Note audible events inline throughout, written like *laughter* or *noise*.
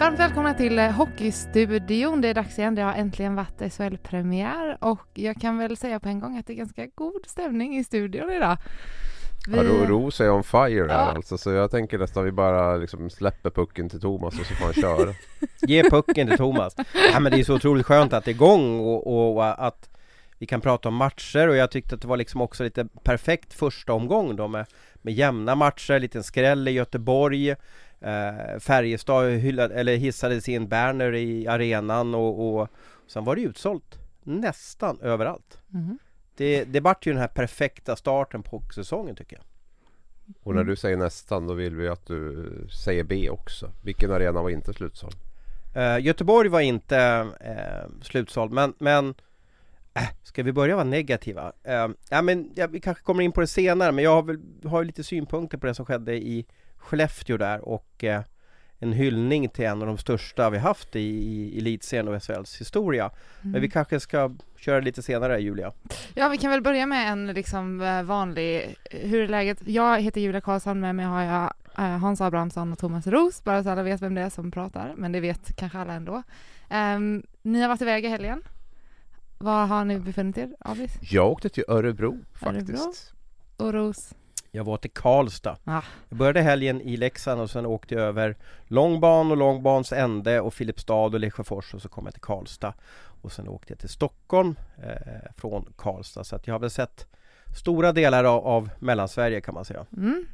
Varmt välkomna till eh, Hockeystudion. Det är dags igen. Det har äntligen varit SHL-premiär och jag kan väl säga på en gång att det är ganska god stämning i studion idag. Vi... Ja, Ro Ros är on fire här Ja. alltså, så jag tänker nästan vi bara liksom släpper pucken till Thomas och så får han köra. *laughs* Ge pucken till Thomas. Ja, men det är så otroligt skönt att det är igång och, och, och att vi kan prata om matcher och jag tyckte att det var liksom också lite perfekt första omgång då med, med jämna matcher, liten skräll i Göteborg eh, Färjestad hyllade, eller hissade sin banner i arenan och, och sen var det utsålt nästan överallt. Mhm. Det, det vart ju den här perfekta starten på hockeysäsongen tycker jag. Och när du säger nästan då vill vi att du säger B också. Vilken arena var inte slutsåld? Eh, Göteborg var inte eh, slutsåld men, men äh, Ska vi börja vara negativa? Eh, ja, men, ja, vi kanske kommer in på det senare men jag har, väl, har lite synpunkter på det som skedde i Skellefteå där och eh, en hyllning till en av de största vi haft i, i elitserien och SHLs historia. Men vi kanske ska köra lite senare Julia. Ja, vi kan väl börja med en liksom eh, vanlig, hur är läget? Jag heter Julia Karlsson, med mig har jag eh, Hans Abrahamsson och Thomas Ros, bara så alla vet vem det är som pratar, men det vet kanske alla ändå. Ehm, ni har varit iväg i helgen. Var har ni befunnit er, Avis? Jag åkte till Örebro Örebro? faktiskt. Och Ros? Jag var till Karlstad. Ah. Jag började helgen i Leksand och sen åkte jag över Långban och Långbans ände och Filipstad och Lesjöfors och så kom jag till Karlstad. Och sen åkte jag till Stockholm eh, från Karlstad. Så att jag har väl sett stora delar av, av Mellansverige kan man säga. Mm.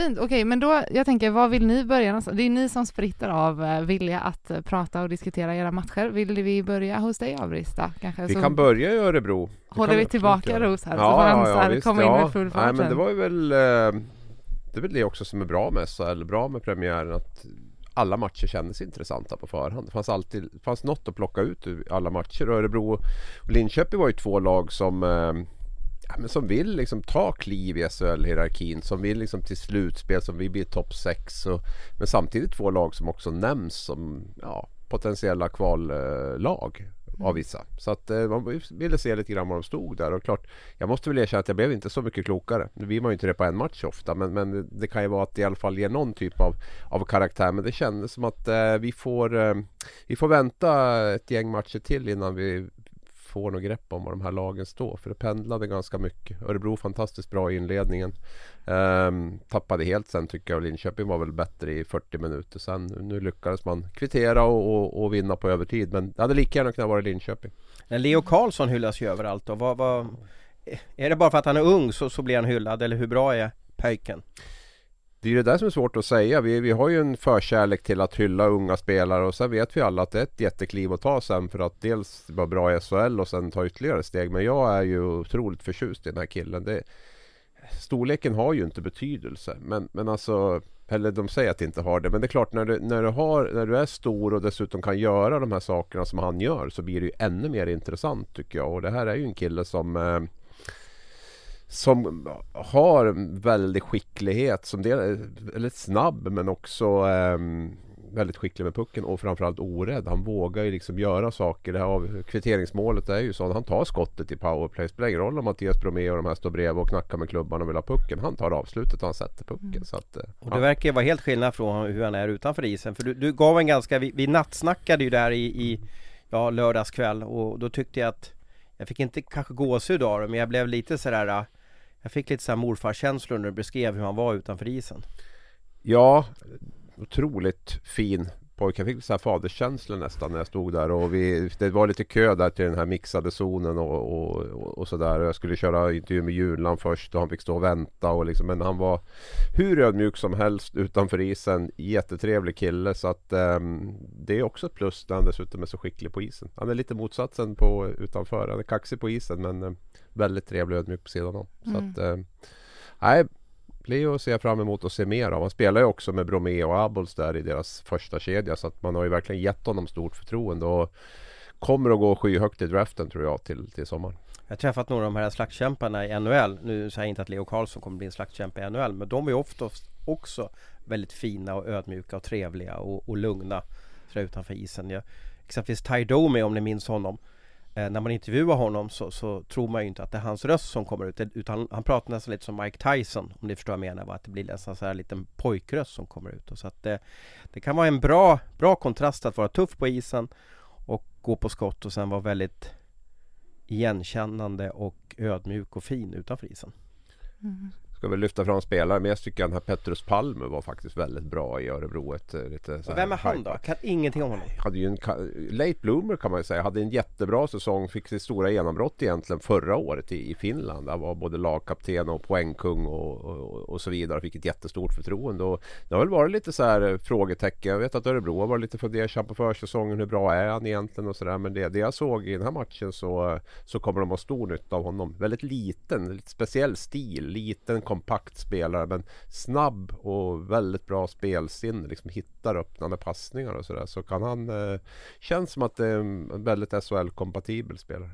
Fint, okej, men då, jag tänker, vad vill ni börja någonstans? Det är ni som spritter av eh, vilja att eh, prata och diskutera era matcher. Vill vi börja hos dig, Avrista? Kanske? Vi Så kan börja i Örebro. Det håller vi tillbaka. Ros här, så får han här visst, komma in med full fart Nej men det var ju väl eh, Det är väl det också som är bra med SHL, bra med premiären att alla matcher kändes intressanta på förhand. Det fanns alltid det fanns något att plocka ut ur alla matcher. Örebro och Linköping var ju två lag som ja, men som vill liksom ta kliv i SHL-hierarkin. Som vill liksom till slutspel, som vill bli topp 6. Och, men samtidigt två lag som också nämns som ja, potentiella kvallag av vissa. Så att eh, man ville se lite grann var de stod där. Och klart, jag måste väl erkänna att jag blev inte så mycket klokare. Nu blir man ju inte det på en match ofta. Men, men det kan ju vara att det i alla fall ger någon typ av, av karaktär. Men det kändes som att eh, vi, får, eh, vi får vänta ett gäng matcher till innan vi får något grepp om var de här lagen står. För det pendlade ganska mycket. Örebro fantastiskt bra i inledningen. Ehm, tappade helt sen tycker jag. Och Linköping var väl bättre i 40 minuter sen. Nu, lyckades man kvittera och, och, och vinna på övertid. Men det hade lika gärna kunnat vara Linköping. Men Leo Karlsson hyllas ju överallt då. vad, vad, Är det bara för att han är ung så, så blir han hyllad eller hur bra är pöjken? Det är ju det där som är svårt att säga. Vi, vi har ju en förkärlek till att hylla unga spelare och sen vet vi alla att det är ett jättekliv att ta sen för att dels vara bra i SHL och sen ta ytterligare steg. Men jag är ju otroligt förtjust i den här killen. Det, storleken har ju inte betydelse. Men, men alltså, eller de säger att det inte har det. Men det är klart när du, när, du har, när du är stor och dessutom kan göra de här sakerna som han gör så blir det ju ännu mer intressant tycker jag. Och det här är ju en kille som eh, som har en väldig skicklighet, som del, eller snabb men också ehm, väldigt skicklig med pucken och framförallt orädd. Han vågar ju liksom göra saker. Det här av kvitteringsmålet är ju så. Han tar skottet i powerplay. Spelar ingen roll om Mattias Bromé och de här står bredvid och knackar med klubban och vill ha pucken. Han tar avslutet och han sätter pucken. Så att, eh, Och det verkar ju vara helt skillnad från hur han är utanför isen För du, du gav en ganska, vi, vi nattsnackade ju där i, i ja, lördagskväll och då tyckte jag att Jag fick inte kanske gåshud av det men jag blev lite sådär jag fick lite såhär morfarkänslor när du beskrev hur han var utanför isen Ja, otroligt fin pojke. Jag fick så här faderskänsla nästan när jag stod där och vi, det var lite kö där till den här mixade zonen och, och, och, sådär. Jag skulle köra intervju med Junland först och han fick stå och vänta och liksom, men han var hur ödmjuk som helst utanför isen. Jättetrevlig kille så att um, det är också ett plus när han dessutom är så skicklig på isen. Han är lite motsatsen på utanför. Han är kaxig på isen men um, väldigt trevlig och ödmjuk på sidan om. Mm. Så att, um, nej, Leo ser jag fram emot att se mer av. Han spelar ju också med Bromé och Abols där i deras första kedja så att man har ju verkligen gett honom stort förtroende och kommer att gå skyhögt i draften tror jag till, till sommaren. Jag har träffat några av de här slaktkämparna i NHL. Nu säger jag inte att Leo Karlsson kommer bli en slaktkämpe i NHL men de är oftast också väldigt fina och ödmjuka och trevliga och, och lugna utanför isen. Jag, exempelvis Ty Domi om ni minns honom Eh, när man intervjuar honom så, så, tror man ju inte att det är hans röst som kommer ut utan han pratar nästan lite som Mike Tyson om ni förstår vad jag menar. Va? Att det blir nästan så här liten pojkröst som kommer ut. Och så att det, det kan vara en bra, bra kontrast att vara tuff på isen och gå på skott och sen vara väldigt igenkännande och ödmjuk och fin utanför isen. Mm ska väl lyfta fram spelare men jag tycker den här Petrus Palme var faktiskt väldigt bra i Örebro. Ett, eh, lite så Vem är han då? Kan ingenting om honom. Hade ju en late bloomer kan man ju säga. Hade en jättebra säsong. Fick sitt stora genombrott egentligen förra året i, i Finland. Där var både lagkapten och poängkung och, och, och, så vidare. Fick ett jättestort förtroende. Och det har väl varit lite så här eh, frågetecken. Jag vet att Örebro har varit lite fundersam på försäsongen. Hur bra är han egentligen och sådär. Men det, det jag såg i den här matchen så, så kommer de ha stor nytta av honom. Väldigt liten, lite speciell stil. Liten kompakt spelare men snabb och väldigt bra spelsinne. Liksom hittar öppnande passningar och sådär. Så kan han... Eh, känns som att det är en väldigt SHL-kompatibel spelare.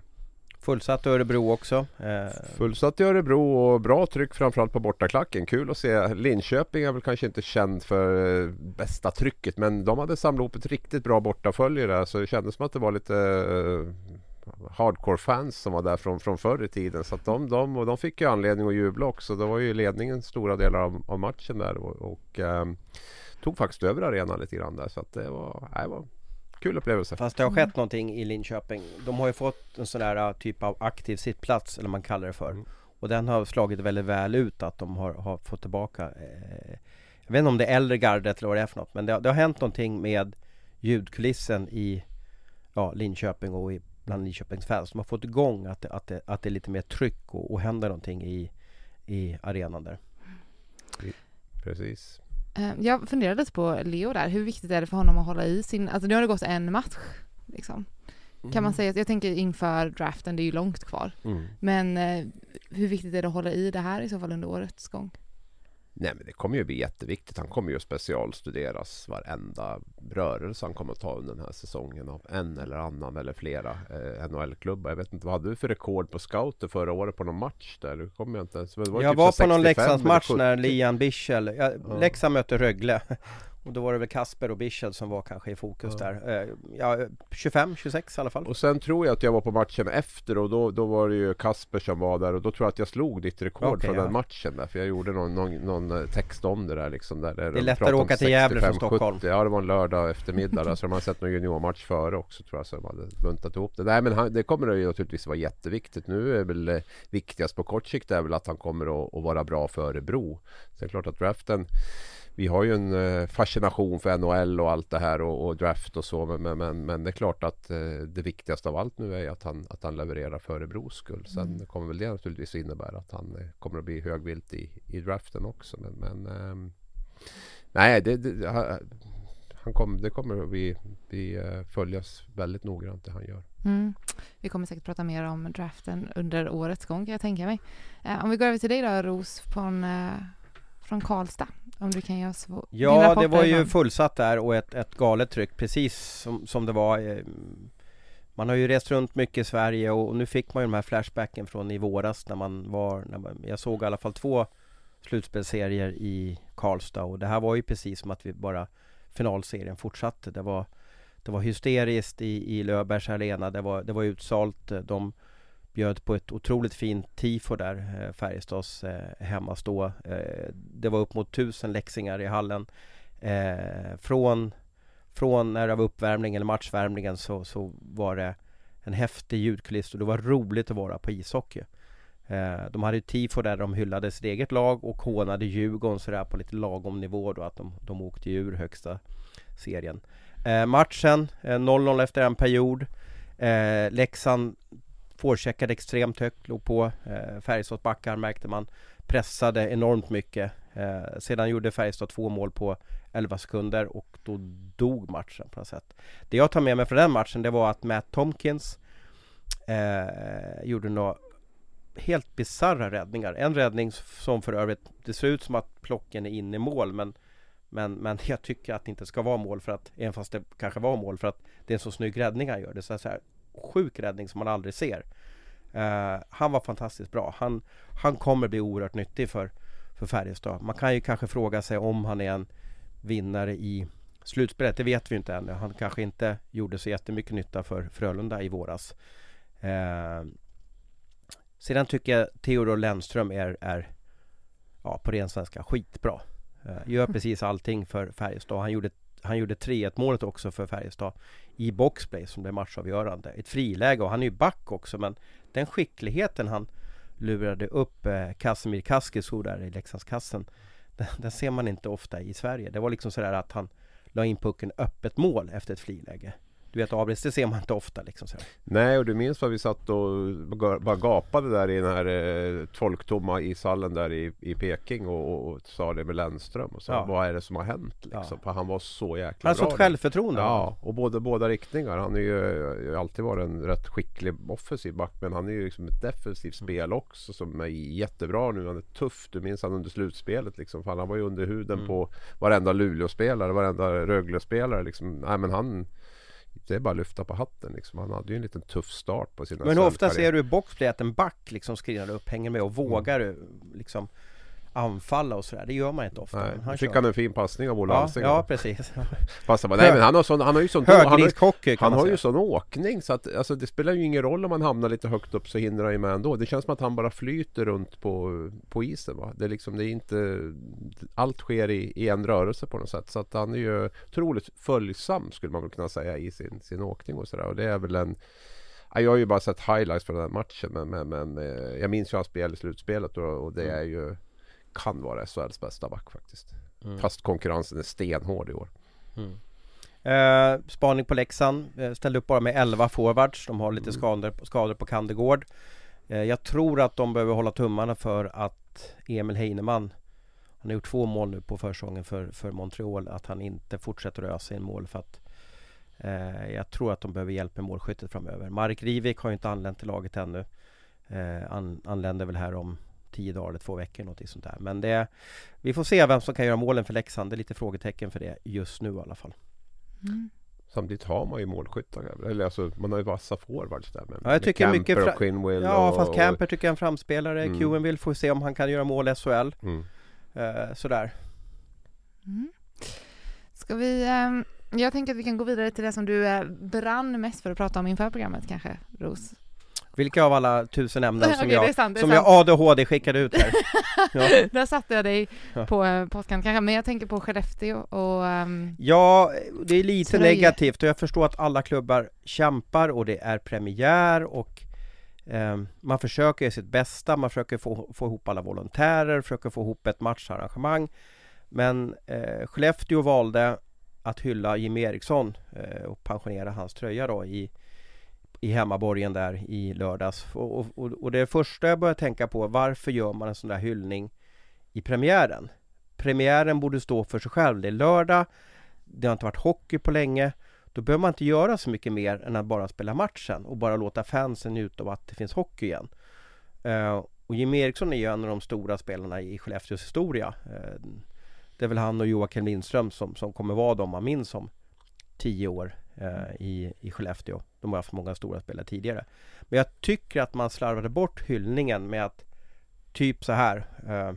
Fullsatt i Örebro också. Eh. Fullsatt i Örebro och bra tryck framförallt på bortaklacken. Kul att se. Linköping är väl kanske inte känd för eh, bästa trycket men de hade samlat ihop ett riktigt bra bortafölje så det kändes som att det var lite eh, hardcore-fans som var där från, från förr i tiden. Så de, de, och de fick ju anledning att jubla också. Det var ju ledningen stora delar av, av matchen där och, och um, tog faktiskt över arenan lite grann där. Så att det var, det var kul upplevelse. Fast det har skett mm. någonting i Linköping. De har ju fått en sån där äh, typ av aktiv sittplats eller man kallar det för. Mm. Och den har slagit väldigt väl ut att de har, har fått tillbaka eh, Jag vet inte om det är äldre gardet eller vad det är för något men det, det har hänt någonting med ljudkulissen i ja, Linköping och i bland Linköpings fans. De har fått igång att det, att det, att det är lite mer tryck och, och händer någonting i, i arenan där. Precis. Eh, jag funderade lite på Leo där. Hur viktigt är det för honom att hålla i sin... Alltså nu har det gått en match. Liksom. Kan man mm. säga, jag tänker inför draften, det är ju långt kvar. Mm. Men eh, hur viktigt är det att hålla i det här i så fall under årets gång? Nej men det kommer ju bli jätteviktigt. Han kommer ju specialstuderas varenda rörelse han kommer att ta under den här säsongen av en eller annan eller flera eh, NHL-klubbar. Jag vet inte, vad hade du för rekord på scouter förra året på någon match där? Det kommer jag inte ens. Var jag typ var på någon Leksandsmatch när Lian Bichel, ja, Leksand mötte Rögle och då var det väl Kasper och Bichel som var kanske i fokus ja. där. Eh, ja, 25, 26 i alla fall. Och sen tror jag att jag var på matchen efter och då, då var det ju Kasper som var där och då tror jag att jag slog ditt rekord okay, från ja. den matchen där. För jag gjorde någon, någon, någon eh, text om det där liksom. Där, där det är lättare att åka till Gävle från Stockholm. 70. Ja, det var en lördag eftermiddag där, så de hade sett någon juniormatch före också tror jag. Så de hade buntat ihop det. Nej men han, det kommer ju naturligtvis vara jätteviktigt. Nu är väl det viktigast på kort sikt är väl att han kommer att, att vara bra för Örebro. Är det klart att draften vi har ju en eh, fascination för NHL och allt det här och, och draft och så. Men, men, men, det är klart att eh, det viktigaste av allt nu är att han, att han levererar för Örebros skull. Sen mm. kommer väl det naturligtvis innebära att han eh, kommer att bli högvilt i, i draften också. Men, men ehm, nej, det, det, han kom, det kommer att bli, bli, följas väldigt noggrant det han gör. Mm. Vi kommer säkert prata mer om draften under årets gång kan jag tänka mig. Om vi går över till dig då Ros från, från Karlstad. Om du kan ge oss Ja, det var ju fullsatt där och ett, ett galet tryck precis som, som det var eh, Man har ju rest runt mycket i Sverige och nu fick man ju de här flashbacken från i våras när man var när man, Jag såg i alla fall två slutspelsserier i Karlstad och det här var ju precis som att vi bara finalserien fortsatte. Det var Det var hysteriskt i, i Löfbergs arena. Det var, det var utsålt. De bjöd på ett otroligt fint tifo där, eh, Färjestads eh, hemmastå. Eh, det var upp mot tusen läxingar i hallen. Från, från när det var uppvärmning eller matchvärmningen så, så var det en häftig ljudkuliss och det var roligt att vara på ishockey. De hade ju tifo där de hyllade sitt eget lag och hånade Djurgården sådär på lite lagom nivå då att de, de åkte ur högsta serien. Eh, matchen, eh, 0-0 efter en period. Eh, Leksand forecheckade extremt högt, låg på eh, Färjestads backar märkte man. Pressade enormt mycket. Eh, sedan gjorde Färjestad två mål på 11 sekunder och då dog matchen på något sätt. Det jag tar med mig från den matchen det var att Matt Tomkins eh, gjorde några helt bizarra räddningar. En räddning som för övrigt, det ser ut som att plocken är inne i mål men men, men *laughs* jag tycker att det inte ska vara mål för att, även fast det kanske var mål för att det är en så snygg räddning han gör. Det är så här sjuk räddning som man aldrig ser. Uh, han var fantastiskt bra. Han, han kommer bli oerhört nyttig för, för Färjestad. Man kan ju kanske fråga sig om han är en vinnare i slutspelet. Det vet vi inte ännu. Han kanske inte gjorde så jättemycket nytta för Frölunda i våras. Uh, sedan tycker jag Theodor Lennström är, är ja, på ren svenska skitbra. Uh, gör precis allting för Färjestad. Han gjorde han gjorde 3-1 målet också för Färjestad i boxplay som blev matchavgörande. Ett friläge och han är ju back också men den skickligheten han lurade upp eh, Kasimir Kaskisu där i Leksandskassen den, den ser man inte ofta i Sverige. Det var liksom sådär att han la in pucken öppet mål efter ett friläge. Du vet Abris, det ser man inte ofta liksom så. Nej, och du minns vad vi satt och bara gapade där i den här eh, folktomma ishallen där i, i Peking och, och, och sa det med Lennström och sa ja. vad är det som har hänt liksom? Ja. För han var så jäkla bra. Han har sånt självförtroende. Ja, och både, båda riktningar. Han har ju alltid varit en rätt skicklig offensiv back men han är ju liksom ett defensivt spel också som är jättebra nu. Han är tuff. Du minns han under slutspelet liksom. För han var ju under huden mm. på varenda Luleå-spelare, varenda Rögle-spelare liksom. Nej men han det är bara att lyfta på hatten liksom. Han hade ju en liten tuff start på sina Men hur ofta ser du i boxplay att en back liksom skrinar upp, hänger med och vågar mm. liksom anfalla och sådär. Det gör man inte ofta. Nej, han fick han en fin passning av Olle ja, Alsing. Ja, precis. *laughs* Passar. Nej, men han har, sån, han har ju sån Han, han har ju sån åkning så att alltså, det spelar ju ingen roll om man hamnar lite högt upp så hindrar ju med ändå. Det känns som att han bara flyter runt på, på isen. Va? Det, är liksom, det är inte... Allt sker i, i en rörelse på något sätt. Så att han är ju otroligt följsam skulle man väl kunna säga i sin, sin åkning och sådär. Och det är väl en... Jag har ju bara sett highlights från den här matchen men, men, men eh, jag minns ju hans spel i slutspelet och, och det mm. är ju kan vara SHLs bästa back faktiskt. Mm. Fast konkurrensen är stenhård i år. Mm. Eh, spaning på Leksand. Eh, ställde upp bara med 11 forwards. De har lite mm. skador, skador på Kandegård. Eh, jag tror att de behöver hålla tummarna för att Emil Heinemann Han har gjort två mål nu på försäsongen för, för Montreal. Att han inte fortsätter att ösa in mål för att eh, Jag tror att de behöver hjälp med målskyttet framöver. Marek Rivik har ju inte anlänt till laget ännu. Eh, an, anländer väl här om tio dagar eller två veckor något sånt där. Men det Vi får se vem som kan göra målen för Leksand. Det är lite frågetecken för det just nu i alla fall. Mm. Samtidigt har man ju målskyttar. Eller alltså man har ju vassa forwards där. Med, ja, jag tycker med mycket och Quinwill Ja och, fast Camper tycker jag är en framspelare. Mm. Quinwill får se om han kan göra mål i SHL. Mm. Uh, sådär. Mm. Ska vi um, Jag tänker att vi kan gå vidare till det som du uh, brann mest för att prata om inför programmet kanske, Ros? Vilka av alla tusen ämnen *laughs* som, okay, jag, sant, som jag ADHD skickade ut här? *laughs* ja. Där satte jag dig på eh, påskan kanske, men jag tänker på Skellefteå och... Um, ja, det är lite tröj. negativt och jag förstår att alla klubbar kämpar och det är premiär och um, man försöker göra sitt bästa, man försöker få, få ihop alla volontärer, försöker få ihop ett matcharrangemang. Men uh, Skellefteå valde att hylla Jim Eriksson uh, och pensionera hans tröja då i i hemmaborgen där i lördags. Och, och, och det första jag började tänka på, varför gör man en sån där hyllning i premiären? Premiären borde stå för sig själv. Det är lördag, det har inte varit hockey på länge. Då behöver man inte göra så mycket mer än att bara spela matchen och bara låta fansen njuta av att det finns hockey igen. Uh, och Jim Eriksson är ju en av de stora spelarna i Skellefteås historia. Uh, det är väl han och Joakim Lindström som, som kommer vara de man minns om tio år Eh, i, i Skellefteå. De har haft många stora spelare tidigare. Men jag tycker att man slarvade bort hyllningen med att typ så här. Eh,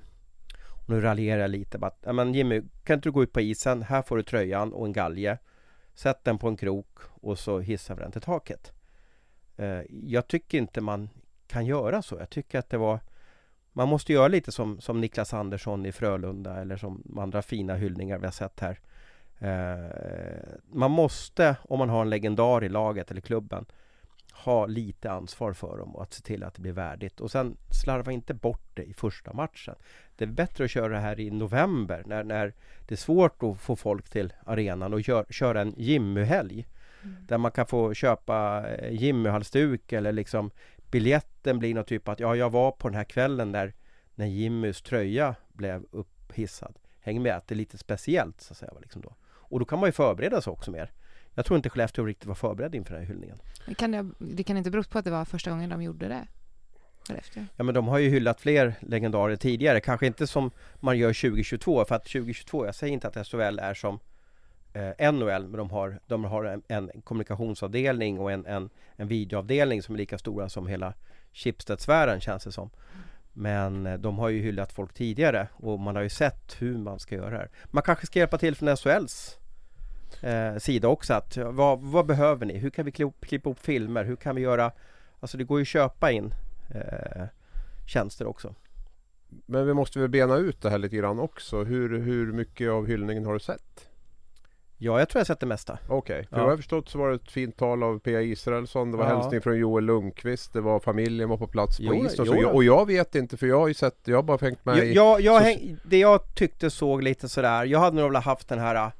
nu raljerar jag lite. Bara, men Jimmy, kan inte du gå ut på isen? Här får du tröjan och en galge. Sätt den på en krok och så hissar vi den till taket. Eh, jag tycker inte man kan göra så. Jag tycker att det var man måste göra lite som, som Niklas Andersson i Frölunda eller som andra fina hyllningar vi har sett här. Eh, man måste, om man har en legendar i laget eller klubben, ha lite ansvar för dem och att se till att det blir värdigt. Och sen slarva inte bort det i första matchen. Det är bättre att köra det här i november när, när det är svårt att få folk till arenan och gör, köra en Jimmy-helg. Mm. Där man kan få köpa eh, Jimmy-halsduk eller liksom biljetten blir något typ att ja, jag var på den här kvällen där när Jimmys tröja blev upphissad. Häng med att det är lite speciellt så att säga. Liksom då. Och då kan man ju förbereda sig också mer. Jag tror inte Skellefteå riktigt var förberedd inför den här hyllningen. Kan det, det kan inte bero på att det var första gången de gjorde det? Skellefteå? Ja men de har ju hyllat fler legendarer tidigare, kanske inte som man gör 2022 för att 2022, jag säger inte att SHL är som eh, NHL men de har, de har en, en kommunikationsavdelning och en, en, en videoavdelning som är lika stora som hela Schibsted-sfären känns det som. Men eh, de har ju hyllat folk tidigare och man har ju sett hur man ska göra det här. Man kanske ska hjälpa till från SHLs eh, sida också. Att, vad, vad, behöver ni? Hur kan vi klippa, klippa upp filmer? Hur kan vi göra? Alltså det går ju att köpa in eh, tjänster också. Men vi måste väl bena ut det här lite grann också. Hur, hur mycket av hyllningen har du sett? Ja, jag tror jag sett det mesta. Okej, okay. för ja. vad jag har förstått så var det ett fint tal av Pia Israelsson. Det var ja. hälsning från Joel Lundqvist. Det var familjen var på plats på jo, isen. Och, och jag vet inte för jag har ju sett, jag har bara hängt med jag, jag, jag så... häng, Det jag tyckte såg lite sådär, jag hade nog velat haft den här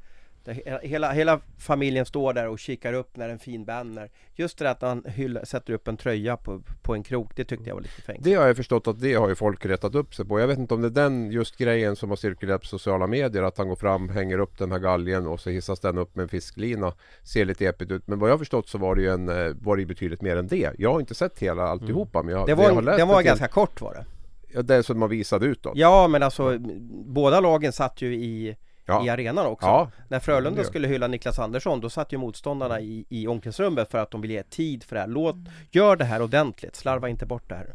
Hela, hela familjen står där och kikar upp när en fin banner Just det att han hyll, sätter upp en tröja på, på en krok, det tyckte jag var lite fängt Det har jag förstått att det har ju folk rättat upp sig på. Jag vet inte om det är den just grejen som har cirkulerat på sociala medier Att han går fram, hänger upp den här galgen och så hissas den upp med en fisklina Ser lite epigt ut. Men vad jag har förstått så var det ju en, eh, var det betydligt mer än det. Jag har inte sett hela alltihopa men jag, det var, jag har läst Den var ganska kort var det. Ja det som man visade utåt. Ja men alltså båda lagen satt ju i ja. i arenan också. Ja. När Frölunda skulle hylla Niklas Andersson då satt ju motståndarna i, i omklädningsrummet för att de ville ge tid för det här. Låt, gör det här ordentligt, slarva inte bort det här.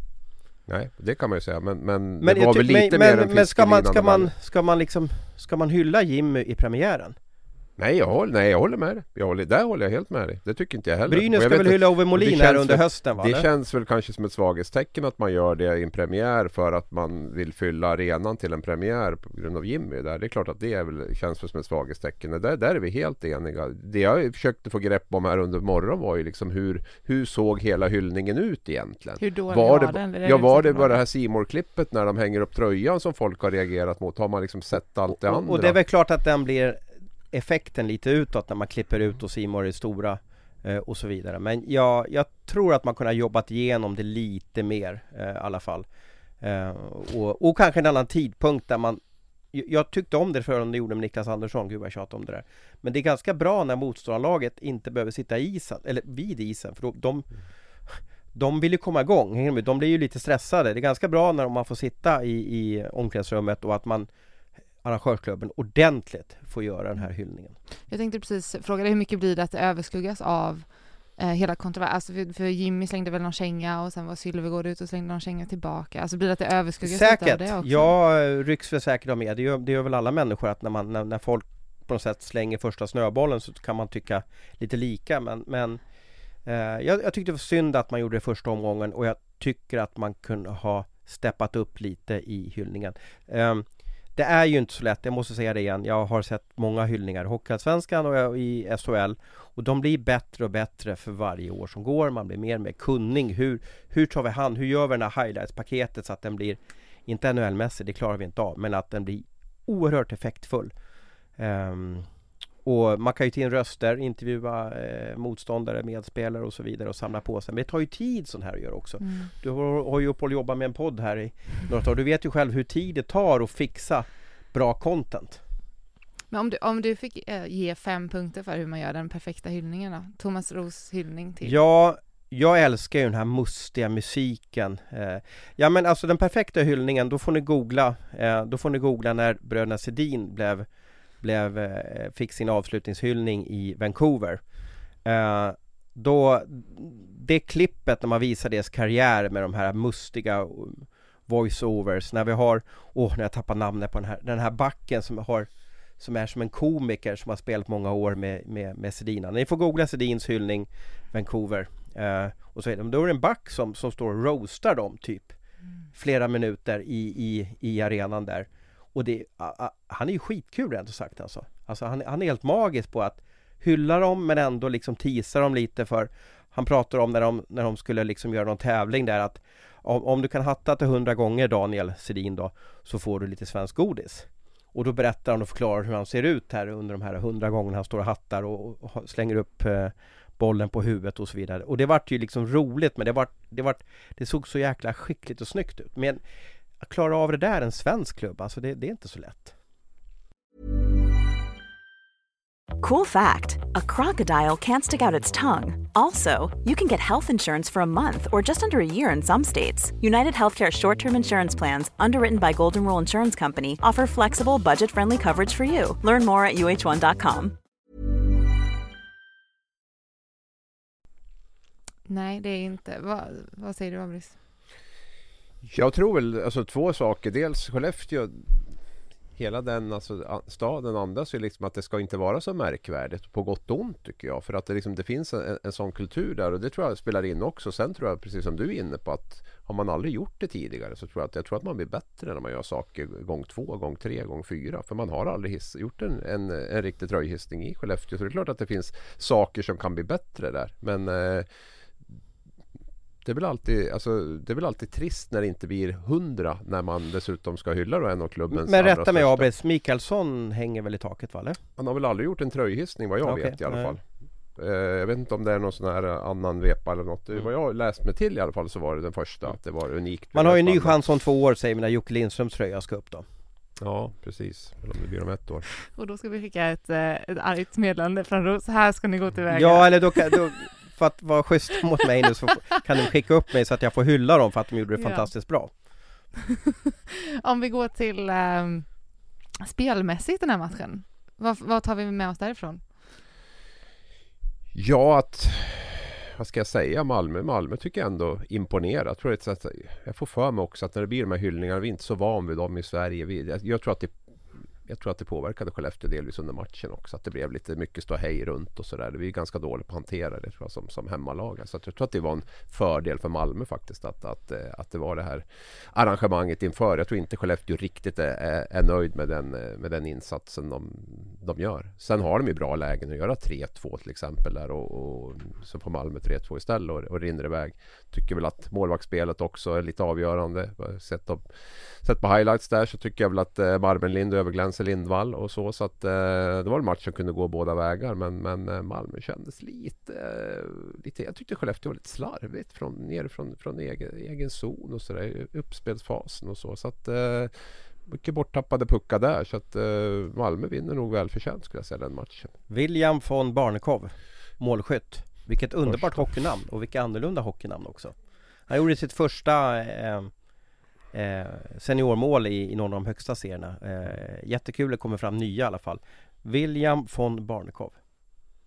Nej, det kan man ju säga men, men, men det var väl lite men, mer än Men ska man, ska man, ska man liksom, ska man hylla Jimmy i premiären? Nej jag, håller, nej, jag håller med dig. Jag håller, där håller jag helt med dig. Det tycker inte jag heller. Brynäs ska väl hylla Ove Molin här under hösten va? Det känns väl kanske som ett svaghetstecken att man gör det i en premiär för att man vill fylla arenan till en premiär på grund av Jimmy där. Det är klart att det är väl, känns väl som ett svaghetstecken. Där, där är vi helt eniga. Det jag försökte få grepp om här under morgonen var ju liksom hur, hur såg hela hyllningen ut egentligen? Hur dålig var, var den? Ja var det bara det här simor klippet när de hänger upp tröjan som folk har reagerat mot? Har man liksom sett allt det andra? Och det är väl klart att den blir effekten lite utåt när man klipper ut och Simor är stora eh, och så vidare. Men jag, jag tror att man kunde ha jobbat igenom det lite mer eh, i alla fall. Eh, och, och kanske en annan tidpunkt där man jag tyckte om det förrän det gjorde med Niklas Andersson, gud vad jag tjatade om det där. Men det är ganska bra när motståndarlaget inte behöver sitta i isen, eller vid isen, för då, de, de vill ju komma igång, de blir ju lite stressade. Det är ganska bra när man får sitta i, i omklädningsrummet och att man arrangörsklubben ordentligt får göra den här hyllningen. Jag tänkte precis fråga dig hur mycket blir det att det överskuggas av eh, hela kontroversen? Alltså för, för, Jimmy slängde väl någon känga och sen var Sylvegård ut och slängde någon känga tillbaka. Alltså blir det att det överskuggas säkert. av det också? Ja, rycks väl säkert av med. Det gör, det gör väl alla människor att när, man, när, när folk på något sätt slänger första snöbollen så kan man tycka lite lika men, men eh, jag, jag tyckte det var synd att man gjorde det första omgången och jag tycker att man kunde ha steppat upp lite i hyllningen. Um, det är ju inte så lätt, jag måste säga det igen. Jag har sett många hyllningar i Hockeyallsvenskan och i SHL och de blir bättre och bättre för varje år som går. Man blir mer och mer kunnig. Hur, hur tar vi hand? Hur gör vi det här highlights-paketet så att den blir inte NHL-mässig, det klarar vi inte av, men att den blir oerhört effektfull. Um, och man kan ju ta in röster, intervjua eh, motståndare, medspelare och så vidare och samla på sig. Men det tar ju tid sånt här att göra också. Mm. Du har, har ju upp och jobbat med en podd här i några år. Du vet ju själv hur tid det tar att fixa bra content. Men om du, om du fick eh, ge fem punkter för hur man gör den perfekta hyllningen då? Thomas Ros hyllning till? Ja, jag älskar ju den här mustiga musiken. Eh, ja men alltså den perfekta hyllningen, då får ni googla, eh, då får ni googla när bröderna Sedin blev blev, eh, fick sin avslutningshyllning i Vancouver. Eh, då, det klippet när man visar deras karriär med de här mustiga voiceovers, när vi har, åh oh, när jag tappar namnet på den här, den här backen som har som är som en komiker som har spelat många år med, med, med Sedina. Ni får googla Sedins hyllning Vancouver. Uh, och så är det, då är det en back som, som står och roastar dem typ mm. flera minuter i, i, i arenan där. Och det, a, a, han är ju skitkul rent ut sagt alltså. Alltså han, han är helt magisk på att hylla dem men ändå liksom teasa dem lite för Han pratar om när de, när de skulle liksom göra någon tävling där att om, om du kan hatta till 100 gånger Daniel Sedin då så får du lite svensk godis. Och då berättar han och förklarar hur han ser ut här under de här 100 gångerna han står och hattar och, och slänger upp eh, bollen på huvudet och så vidare. Och det vart ju liksom roligt men det vart, det vart, det såg så jäkla skickligt och snyggt ut. Men att klara av det där, en svensk klubb, alltså det, det är inte så lätt. Cool fact a crocodile can't stick out its tongue. Also, you can get health insurance for a month or just under a year in some states. United Healthcare short term insurance plans, underwritten by Golden Rule Insurance Company, offer flexible, budget friendly coverage for you. Learn more at uh1.com. Nej, det är inte. Vad, vad säger du, Abris? Jag tror väl alltså två saker. Dels Skellefteå hela den alltså, staden andas ju liksom att det ska inte vara så märkvärdigt på gott och ont tycker jag. För att det, liksom, det finns en, en sån kultur där och det tror jag spelar in också. Sen tror jag precis som du är inne på att har man aldrig gjort det tidigare så tror jag att, jag tror att man blir bättre när man gör saker gång två, gång tre, gång fyra. För man har aldrig hiss, gjort en, en, en riktig tröjhissning i Skellefteå. Så det är klart att det finns saker som kan bli bättre där. Men eh, det är, väl alltid, alltså, det är väl alltid trist när det inte blir hundra när man dessutom ska hylla då en av klubbens Men rätta mig Abris, Mikaelsson hänger väl i taket va eller? Han har väl aldrig gjort en tröjhissning vad jag Okej, vet i alla nej. fall. Eh, Jag vet inte om det är någon sån här annan vepa eller något. Mm. Vad jag läst mig till i alla fall så var det den första att det var unikt. Man har ju en ny chans om två år säger vi när Jocke Lindströms tröja ska upp då. Ja precis, eller om det blir om ett år. Och då ska vi skicka ett, eh, ett argt meddelande från Ros. Här ska ni gå tillväga. Ja eller då, kan- då för att vara schysst *laughs* mot mig nu så kan du skicka upp mig så att jag får hylla dem för att de gjorde det Ja. fantastiskt bra. *laughs* Om vi går till eh, spelmässigt den här matchen. Vad, vad tar vi med oss därifrån? Ja att vad ska jag säga Malmö? Malmö tycker jag ändå imponerar. Jag, tror jag får för mig också att när det blir de här hyllningarna, vi är inte så van vid dem i Sverige. Vi, jag tror att det jag tror att det påverkade Skellefteå delvis under matchen också. Att det blev lite mycket ståhej runt och sådär. Vi är ganska dåliga på att hantera det tror jag, som, som hemmalag. Så att jag tror att det var en fördel för Malmö faktiskt. Att, att, eh, att det var det här arrangemanget inför. Jag tror inte Skellefteå riktigt är, är, är nöjd med den, eh, med den insatsen de, de gör. Sen har de ju bra lägen att göra 3-2 till exempel. Där och, och så får Malmö 3-2 istället och, och rinner iväg. Tycker väl att målvaktsspelet också är lite avgörande. Sett, upp, sett på highlights där så tycker jag väl att eh, Marmenlind överglänser Lindvall och så. Så att eh, det var en match som kunde gå båda vägar. Men, men eh, Malmö kändes lite, eh, lite... Jag tyckte Skellefteå var lite slarvigt från, ner från, från egen, egen zon och sådär. Uppspelsfasen och så. Så att eh, mycket borttappade puckar där. Så att eh, Malmö vinner nog välförtjänt skulle jag säga den matchen. William von Barnekow, målskytt. Vilket underbart Första. hockeynamn och vilka annorlunda hockeynamn också. Han gjorde sitt första eh, eh, seniormål i, i någon av de högsta serierna. Eh, jättekul, det kommer fram nya i alla fall. William von Barnekow.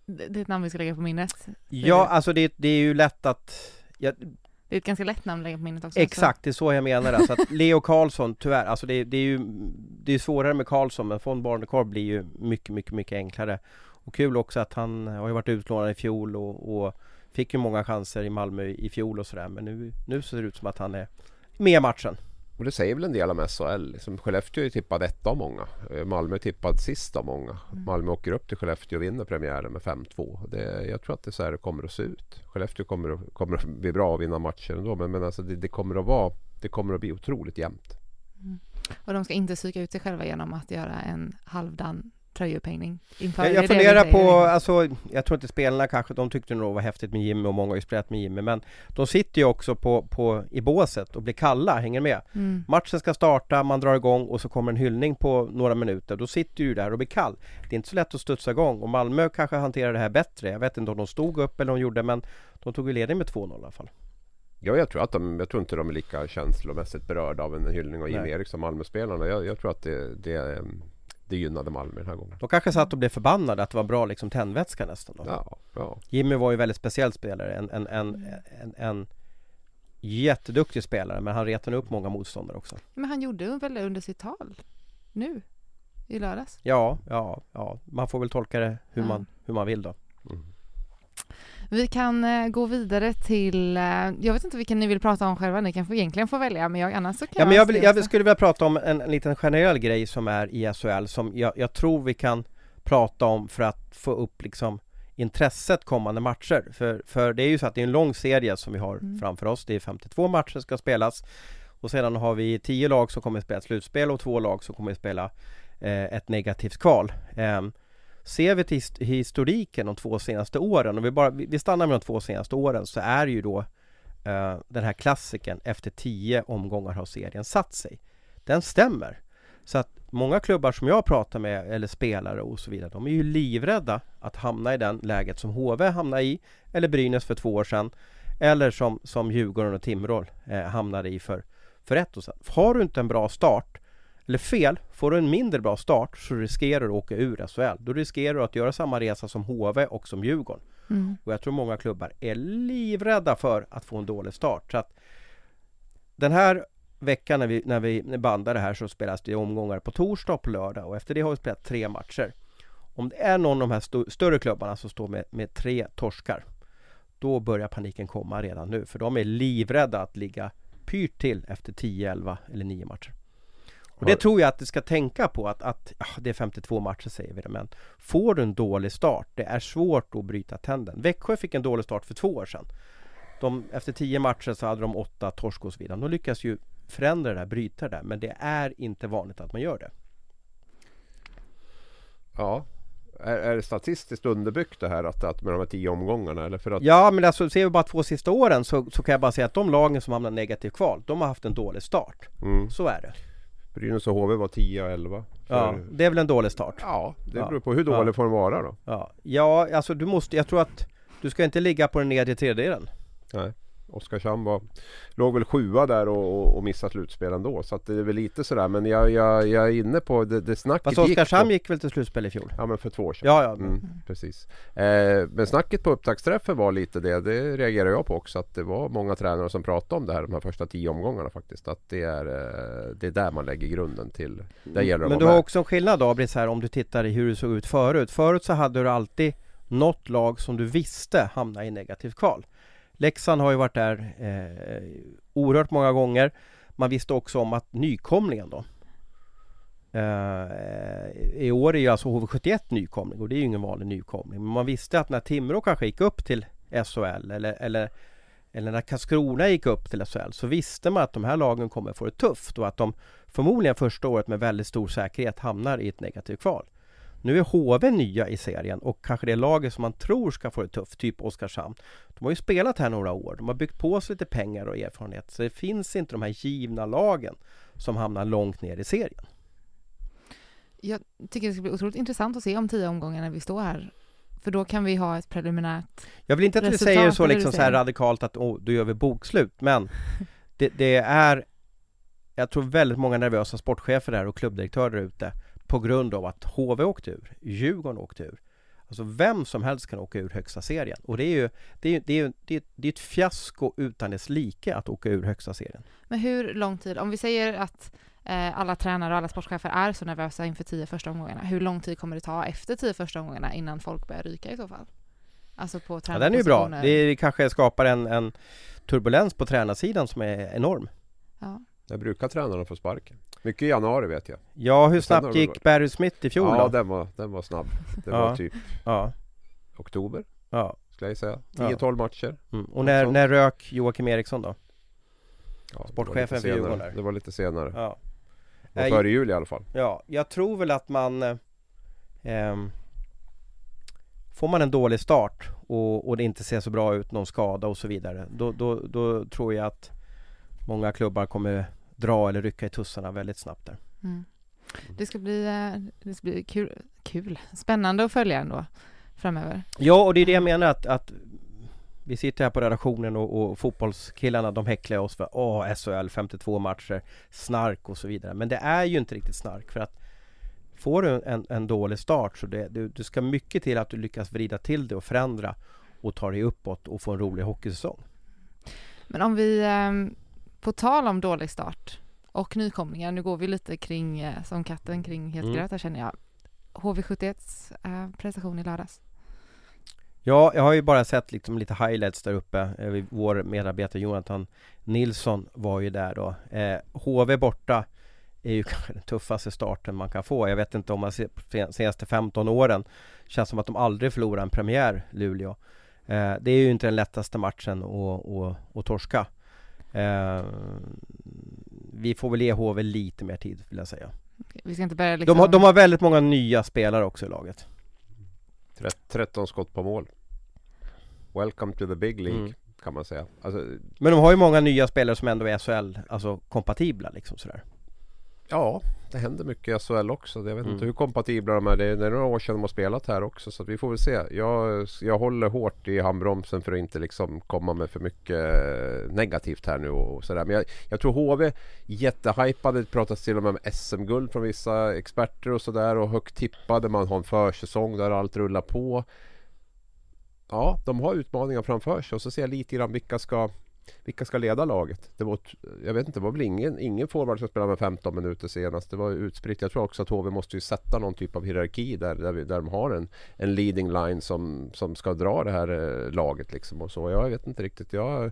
Det det är ett namn vi ska lägga på minnet. Ja, alltså det, det är ju lätt att... Ja, Det är ett ganska lätt namn att lägga på minnet också. exakt, det är så jag menar. Alltså att Leo Karlsson, tyvärr, alltså det, det är ju det är svårare med Karlsson men von Barnekow blir ju mycket, mycket, mycket enklare. Och kul också att han har ju varit utlånad i fjol och, och fick ju många chanser i Malmö i fjol och sådär men nu, nu ser det ut som att han är med i matchen. Och det säger väl en del om SHL. Liksom Skellefteå är tippad ett av många. Eh, Malmö är tippad sist av många. Malmö åker upp till Skellefteå och vinner premiären med 5-2. Det, jag tror att det är så här det kommer att se ut. Skellefteå kommer att, kommer att bli bra och vinna matcher ändå. Men, men alltså det, det, kommer att vara, det kommer att bli otroligt jämnt. Och de ska inte psyka ut sig själva genom att göra en halvdan tröjupphängning inför. Jag, funderar på, alltså jag tror inte spelarna kanske, de tyckte nog det var häftigt med Jimmy och många har ju spelat med Jimmy men de sitter ju också på, på, i båset och blir kalla, hänger med. Mm. Matchen ska starta, man drar igång och så kommer en hyllning på några minuter. Då sitter du där och blir kall. Det är inte så lätt att studsa igång och Malmö kanske hanterar det här bättre. Jag vet inte om de stod upp eller om de gjorde men de tog ju ledning med 2-0 i alla fall. Ja, jag tror, att de, jag tror inte de är lika känslomässigt berörda av en hyllning av Jimmy Nej. Eriksson, Malmöspelarna. Jag, jag tror att det, det, det gynnade Malmö den här gången. De kanske satt och blev förbannade att det var bra liksom tändvätska nästan då. Ja, ja. Jimmy var ju väldigt speciell spelare, en, en, en, en, en jätteduktig spelare men han retade upp många motståndare också. Men han gjorde väl det under sitt tal nu i lördags. Ja, ja, ja, man får väl tolka det hur, Ja. man, hur man vill då. Vi kan eh, gå vidare till, eh, jag vet inte vilken ni vill prata om själva, ni kan få, egentligen få välja, men jag, annars så kan Ja, men jag, vill, jag skulle vilja prata om en, en liten generell grej som är i SHL som jag, jag tror vi kan prata om för att få upp liksom intresset kommande matcher. För, för det är ju så att det är en lång serie som vi har Mm. framför oss. Det är 52 matcher som ska spelas. Och sedan har vi 10 lag som kommer att spela slutspel och två lag som kommer att spela eh, ett negativt kval. Ehm, ser vi till historiken de två senaste åren, och vi, bara, vi stannar med de två senaste åren, så är ju då eh, den här klassiken efter tio omgångar har serien satt sig. Den stämmer. Så att många klubbar som jag pratar med, eller spelare och så vidare, de är ju livrädda att hamna i den läget som HV hamnade i, eller Brynäs för två år sedan, eller som, som Djurgården och Timrå eh, hamnade i för, för ett år sedan. Har du inte en bra start, eller fel, får du en mindre bra start så riskerar du att åka ur SHL. Då riskerar du att göra samma resa som HV och som Djurgården. Mm. Och jag tror många klubbar är livrädda för att få en dålig start. Så att den här veckan när vi, när vi bandar det här så spelas det omgångar på torsdag och på lördag och efter det har vi spelat tre matcher. Om det är någon av de här sto- större klubbarna som står med, med tre torskar då börjar paniken komma redan nu för de är livrädda att ligga pyrt till efter 10, 11 eller 9 matcher. Och det tror jag att du ska tänka på att, att ja, det är 52 matcher säger vi det men Får du en dålig start, det är svårt att bryta trenden. Växjö fick en dålig start för två år sedan. De, efter 10 matcher så hade de åtta torsk och så vidare. De lyckas ju förändra det där, bryta det där men det är inte vanligt att man gör det. Ja. Är, är det statistiskt underbyggt det här att, att med de här tio omgångarna? Eller för att, Ja men alltså ser vi bara två sista åren så, så kan jag bara säga att de lagen som hamnar negativt kval, de har haft en dålig start. mm, Så är det. Brynäs och HV var 10 och 11. För, Ja, det är väl en dålig start. ja, det beror på hur dålig Ja. får den vara då. Ja, ja alltså du måste, jag tror att du ska inte ligga på den nedre tredjedelen. Nej. Oskarshamn var, låg väl sjua där och, och, och missade slutspel ändå. Så att det är väl lite sådär. Men jag, jag, jag är inne på det, det snacket Fast gick Oskarshamn på- gick väl till slutspel i fjol? Ja men för två år sedan. Ja, ja. Mm, precis. Eh, men snacket på upptaktsträffen var lite det. Det reagerar jag på också. Att det var många tränare som pratade om det här de här första tio omgångarna faktiskt. Att det är, eh, det är där man lägger grunden till. Där gäller det Men du har med. också en skillnad så här, om du tittar i hur det såg ut förut. Förut så hade du alltid något lag som du visste hamnade i negativt kval. Leksand har ju varit där eh, oerhört många gånger. Man visste också om att nykomlingen då eh, I år är ju alltså HV71 nykomling och det är ju ingen vanlig nykomling. Men man visste att när Timrå kanske gick upp till SHL eller, eller eller när Karlskrona gick upp till SHL så visste man att de här lagen kommer få det tufft och att de förmodligen första året med väldigt stor säkerhet hamnar i ett negativt kval. Nu är HV nya i serien och kanske det laget som man tror ska få det tufft, typ Oskarshamn. De har ju spelat här några år, de har byggt på sig lite pengar och erfarenhet så det finns inte de här givna lagen som hamnar långt ner i serien. Jag tycker det ska bli otroligt intressant att se om tio omgångar när vi står här. För då kan vi ha ett preliminärt... Jag vill inte att du säger så liksom så här radikalt att oh, då gör vi bokslut men det, det är Jag tror väldigt många nervösa sportchefer där och klubbdirektörer ute på grund av att HV åkte ur, Djurgården åkte ur. Alltså vem som helst kan åka ur högsta serien och det är ju Det är, ju- det är, det är, det är ett fiasko utan dess like att åka ur högsta serien. Men hur lång tid, om vi säger att eh, alla tränare och alla sportchefer är så nervösa inför tio första omgångarna, hur lång tid kommer det ta efter tio första omgångarna innan folk börjar ryka i så fall? Alltså på Ja, den är ju bra. Det kanske skapar en, en turbulens på tränarsidan som är enorm. Ja. Där brukar tränarna få sparken. Mycket i januari vet jag. Ja, hur snabbt gick Barry Smith i fjol ja, då? den var, den var snabb. Det Ja. var typ Ja, oktober ja. skulle jag säga. Ja. 10-12 matcher. Mm. Och när, när rök Joakim Eriksson då? Ja, Sportchefen för. Djurgården där. Det var lite senare. Ja. Det var före jul i alla fall. Ja, jag tror väl att man eh, ehm, Får man en dålig start och, och det inte ser så bra ut, någon skada och så vidare då, då, då tror jag att Många klubbar kommer dra eller rycka i tussarna väldigt snabbt där Mm. Det ska bli, eh, det ska bli kul, kul, spännande att följa ändå framöver. Ja, och det är det jag menar att, att Vi sitter här på redaktionen och, och fotbollskillarna de häcklar oss för Åh, SHL 52 matcher Snark och så vidare Men det är ju inte riktigt snark för att Får du en, en dålig start så det, du, du ska mycket till att du lyckas vrida till det och förändra Och ta dig uppåt och få en rolig hockeysäsong Men om vi, eh, på tal om dålig start och nykomlingar, nu går vi lite kring, eh, som katten kring het Mm. gröt känner jag. HV71 eh, prestation i lördags. Ja, jag har ju bara sett liksom lite highlights där uppe Eh, Vår medarbetare Jonathan Nilsson var ju där då eh, HV borta är ju *laughs* kanske den tuffaste starten man kan få. Jag vet inte om man ser de senaste 15 åren Känns som att de aldrig förlorar en premiär, Luleå. Eh, det är ju inte den lättaste matchen att, att, att torska. Eh, vi får väl ge HV lite mer tid vill jag säga. Vi ska inte börja liksom... de, har, de har väldigt många nya spelare också i laget. 13 skott på mål. Welcome to the big league. Mm. Kan man säga. Alltså, Men de har ju många nya spelare som ändå är SHL, alltså kompatibla liksom sådär. Ja, det händer mycket i SHL också. Jag vet Mm. inte hur kompatibla de är. Det är, några år sedan de har spelat här också. Så vi får väl se. Jag, jag håller hårt i handbromsen för att inte liksom komma med för mycket eh, negativt här nu och sådär. Men jag, jag tror HV jättehypade. Det pratas till och med om SM-guld från vissa experter och sådär. Och högt tippade. Man har en försäsong där allt rullar på. Ja, de har utmaningar framför sig och så ser jag lite grann vilka ska vilka ska leda laget? Det var, jag vet inte, det var väl ingen, ingen forward som spelade med 15 minuter senast. Det var utspritt. Jag tror också att HV måste ju sätta någon typ av hierarki där, där, vi, där de har en, en leading line som, som ska dra det här eh, laget liksom och så. Jag vet inte riktigt. Jag,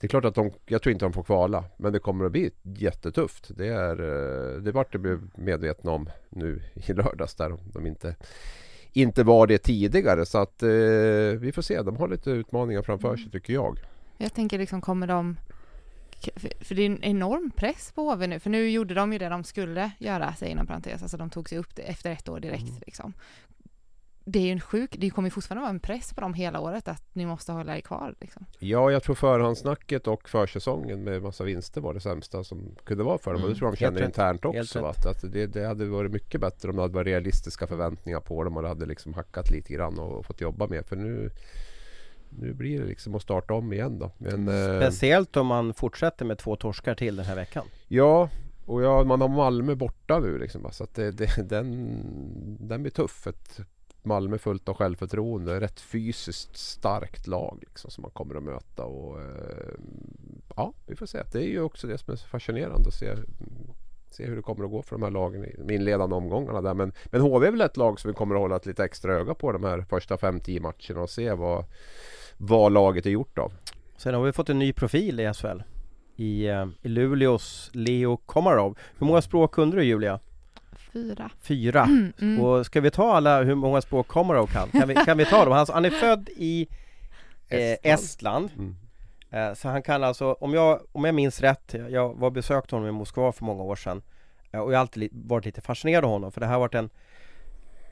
det är klart att de, jag tror inte de får kvala, men det kommer att bli jättetufft. Det är, eh, det vart det blev medvetna om nu i lördags där de, de inte inte var det tidigare så att eh, vi får se. De har lite utmaningar framför sig tycker jag. Jag tänker liksom, kommer de... för- det är en enorm press på HV nu, för nu gjorde de ju det de skulle göra, säger inom parentes, alltså de tog sig upp det efter ett år direkt Mm. liksom. Det är ju en sjuk, det kommer ju fortfarande vara en press på dem hela året att ni måste hålla er kvar liksom. Ja, jag tror förhandsnacket och försäsongen med massa vinster var det sämsta som kunde vara för dem. Och det Mm, tror jag de känner helt rätt. internt Helt också. rätt. va? Att, att det, det hade varit mycket bättre om det hade varit realistiska förväntningar på dem och det hade liksom hackat lite grann och fått jobba med. För nu, nu blir det liksom att starta om igen då. Men, eh, Speciellt om man fortsätter med två torskar till den här veckan. ja, och ja, man har Malmö borta nu liksom. Så att det, det, *laughs* den, den blir tuff. Ett Malmö fullt av självförtroende. Rätt fysiskt starkt lag liksom, som man kommer att möta. Och, eh, ja, vi får se. Det är ju också det som är så fascinerande att se, se hur det kommer att gå för de här lagen i de inledande omgångarna. Där. Men, men HV är väl ett lag som vi kommer att hålla ett lite extra öga på de här första 5-10 matcherna och se vad, vad laget är gjort av. Sen har vi fått en ny profil i SHL. I, eh, i Luleås Leo Komarov. Hur många språk kunde du Julia? Fyra. Fyra. Mm, mm. Och ska vi ta alla hur många språk Komarov kan? Kan vi, *laughs* kan vi ta dem? Han, han är född i eh, Estland. Mm. Eh, så han kan alltså, om jag, om jag minns rätt, jag var och besökte honom i Moskva för många år sedan eh, Och jag har alltid varit lite fascinerad av honom för det här har varit en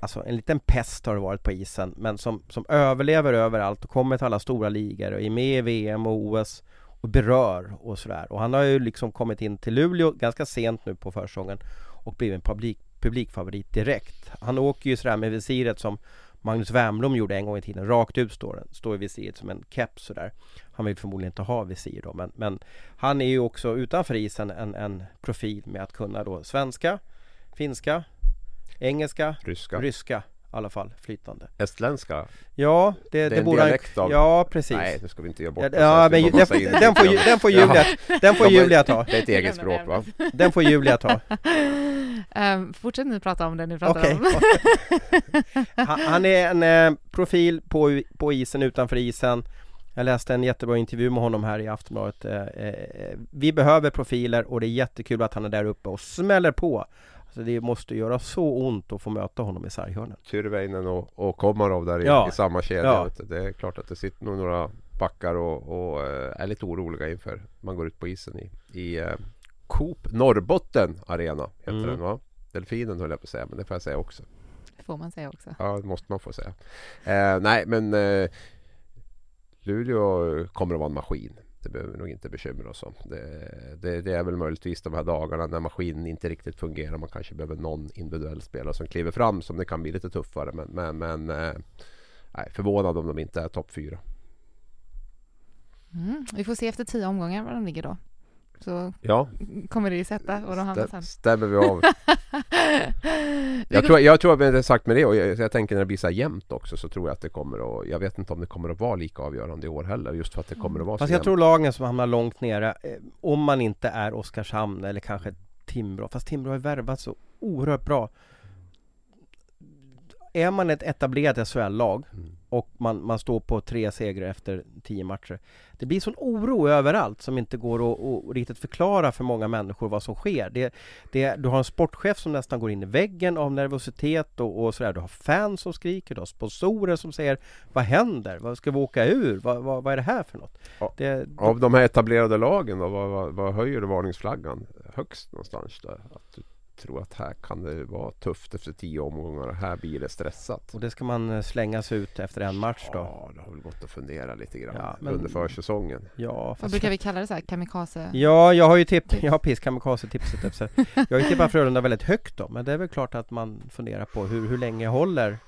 Alltså en liten pest har det varit på isen men som, som överlever överallt och kommer till alla stora ligor och är med i VM och OS och berör och sådär. Och han har ju liksom kommit in till Luleå ganska sent nu på försäsongen och blivit en publik, publikfavorit direkt. Han åker ju sådär med visiret som Magnus Wernbloom gjorde en gång i tiden, rakt ut står den, står i visiret som en keps sådär. Han vill förmodligen inte ha visir då men, men han är ju också utanför isen en, en profil med att kunna då svenska, finska, engelska, Ryska. ryska i alla fall flytande Estländska. Ja, det, Det är det, en borde han, dialekt av- Ja, precis Nej, det ska vi inte göra bort Ja, ja men ju- den, får- den, får, den får. Julia, den får Julia ta Det är ett eget språk va? Den får Julia ta *laughs* Ehm, fortsätt nu prata om det ni pratar Okej om. *laughs* han, han är en eh, profil på, på isen, utanför isen Jag läste en jättebra intervju med honom här i Aftonbladet eh, eh, Vi behöver profiler och det är jättekul att han är där uppe och smäller på alltså Det måste göra så ont att få möta honom i sarghörnen Tyrväinen och, och Komarov där i, Ja. i samma kedja. Ja. vet du. Det är klart att det sitter nog några backar och, och eh, är lite oroliga inför man går ut på isen i, i eh, Coop Norrbotten Arena heter Mm. den va? Delfinen höll jag på att säga men det får jag säga också. Det får man säga också. Ja det måste man få säga. Eh, nej men eh, Luleå kommer att vara en maskin. Det behöver vi nog inte bekymra oss om. Det, det, det är väl möjligtvis de här dagarna när maskinen inte riktigt fungerar. Man kanske behöver någon individuell spelare som kliver fram som det kan bli lite tuffare. Men, men, men eh, nej, förvånad om de inte är topp fyra. Mm. Vi får se efter tio omgångar var de ligger då. Så Ja, kommer det ju sätta och de hamnar sen. stämmer vi av. *laughs* Vi Jag tror, jag tror att det är sagt med det och jag, jag tänker när det blir så här jämnt också så tror jag att det kommer att, jag vet inte om det kommer att vara lika avgörande i år heller just för att det kommer att vara Fast så jag jämnt. tror lagen som hamnar långt nere eh, Om man inte är Oskarshamn eller kanske Timrå Fast Timrå har ju värvat så oerhört bra Är man ett etablerat SHL-lag Mm. Och man, man står på tre segrar efter tio matcher. Det blir sån oro överallt som inte går att, att riktigt förklara för många människor vad som sker. Det, det, du har en sportchef som nästan går in i väggen av nervositet och, och sådär. Du har fans som skriker, du har sponsorer som säger Vad händer? Vad ska vi åka ur? Vad, vad, vad är det här för något? Det, Av de här etablerade lagen då, vad, vad, vad höjer du varningsflaggan högst någonstans där? Att tror att här kan det vara tufft efter tio omgångar och här blir det stressat. och det ska man eh, slängas ut efter en match då? Ja, det har väl gått att fundera lite grann Ja, men- under försäsongen. Ja, Vad brukar vi kalla det så här? Kamikaze? Ja, jag har ju tipp, *laughs* jag har piss-kamikaze-tipset efter. Jag har ju tippat Frölunda väldigt högt då, men det är väl klart att man funderar på hur, hur länge håller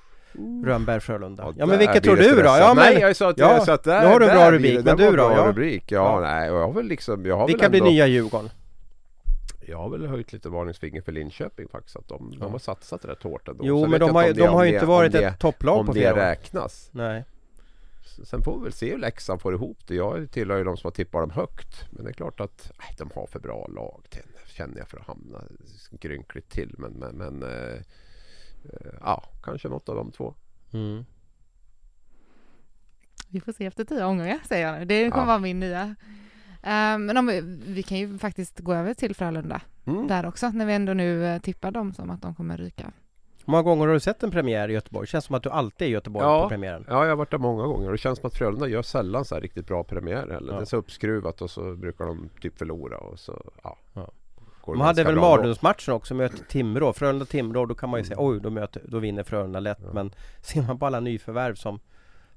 Rönnberg-Frölunda? Ja, men där vilket blir tror du då? Ja, men, Nej, jag sa att, ja, jag sa att där, nu har du en bra blir rubrik, men du då? en bra Ja. rubrik. Ja, Ja. nej, jag har väl liksom, jag har vilka väl blir ändå, nya Djurgården? Jag har väl höjt lite varningsfinger för Linköping faktiskt. Att de, Ja. de har satsat rätt hårt ändå. Jo, Sen men de har, om de det- har om ju det- inte varit om det, ett topplag Om på det flera år. räknas. Nej. Sen får vi väl se hur Leksand får ihop det. Jag tillhör ju de som har tippat dem högt. Men det är klart att nej, de har för bra lag till, känner jag för att hamna grynkligt till. Men, men, men eh, eh, ja, kanske något av de två. Mm. Vi får se efter tio omgångar säger jag nu. Det kommer Ja. vara min nya. Ehm, men om vi, vi kan ju faktiskt gå över till Frölunda Mm. där också när vi ändå nu eh, tippar dem som att de kommer ryka. Hur många gånger har du sett en premiär i Göteborg? Känns som att du alltid är i Göteborg Ja. på premiären. Ja, jag har varit där många gånger och det känns som att Frölunda gör sällan så här riktigt bra premiär heller. Ja. Det är så uppskruvat och så brukar de typ förlora och så ja. Ja. det De hade väl mardrömsmatchen också, möter Timrå, Frölunda-Timrå, då kan man ju säga oj, då, möter, då vinner Frölunda lätt. Ja. Men *laughs* ser man på alla nyförvärv som,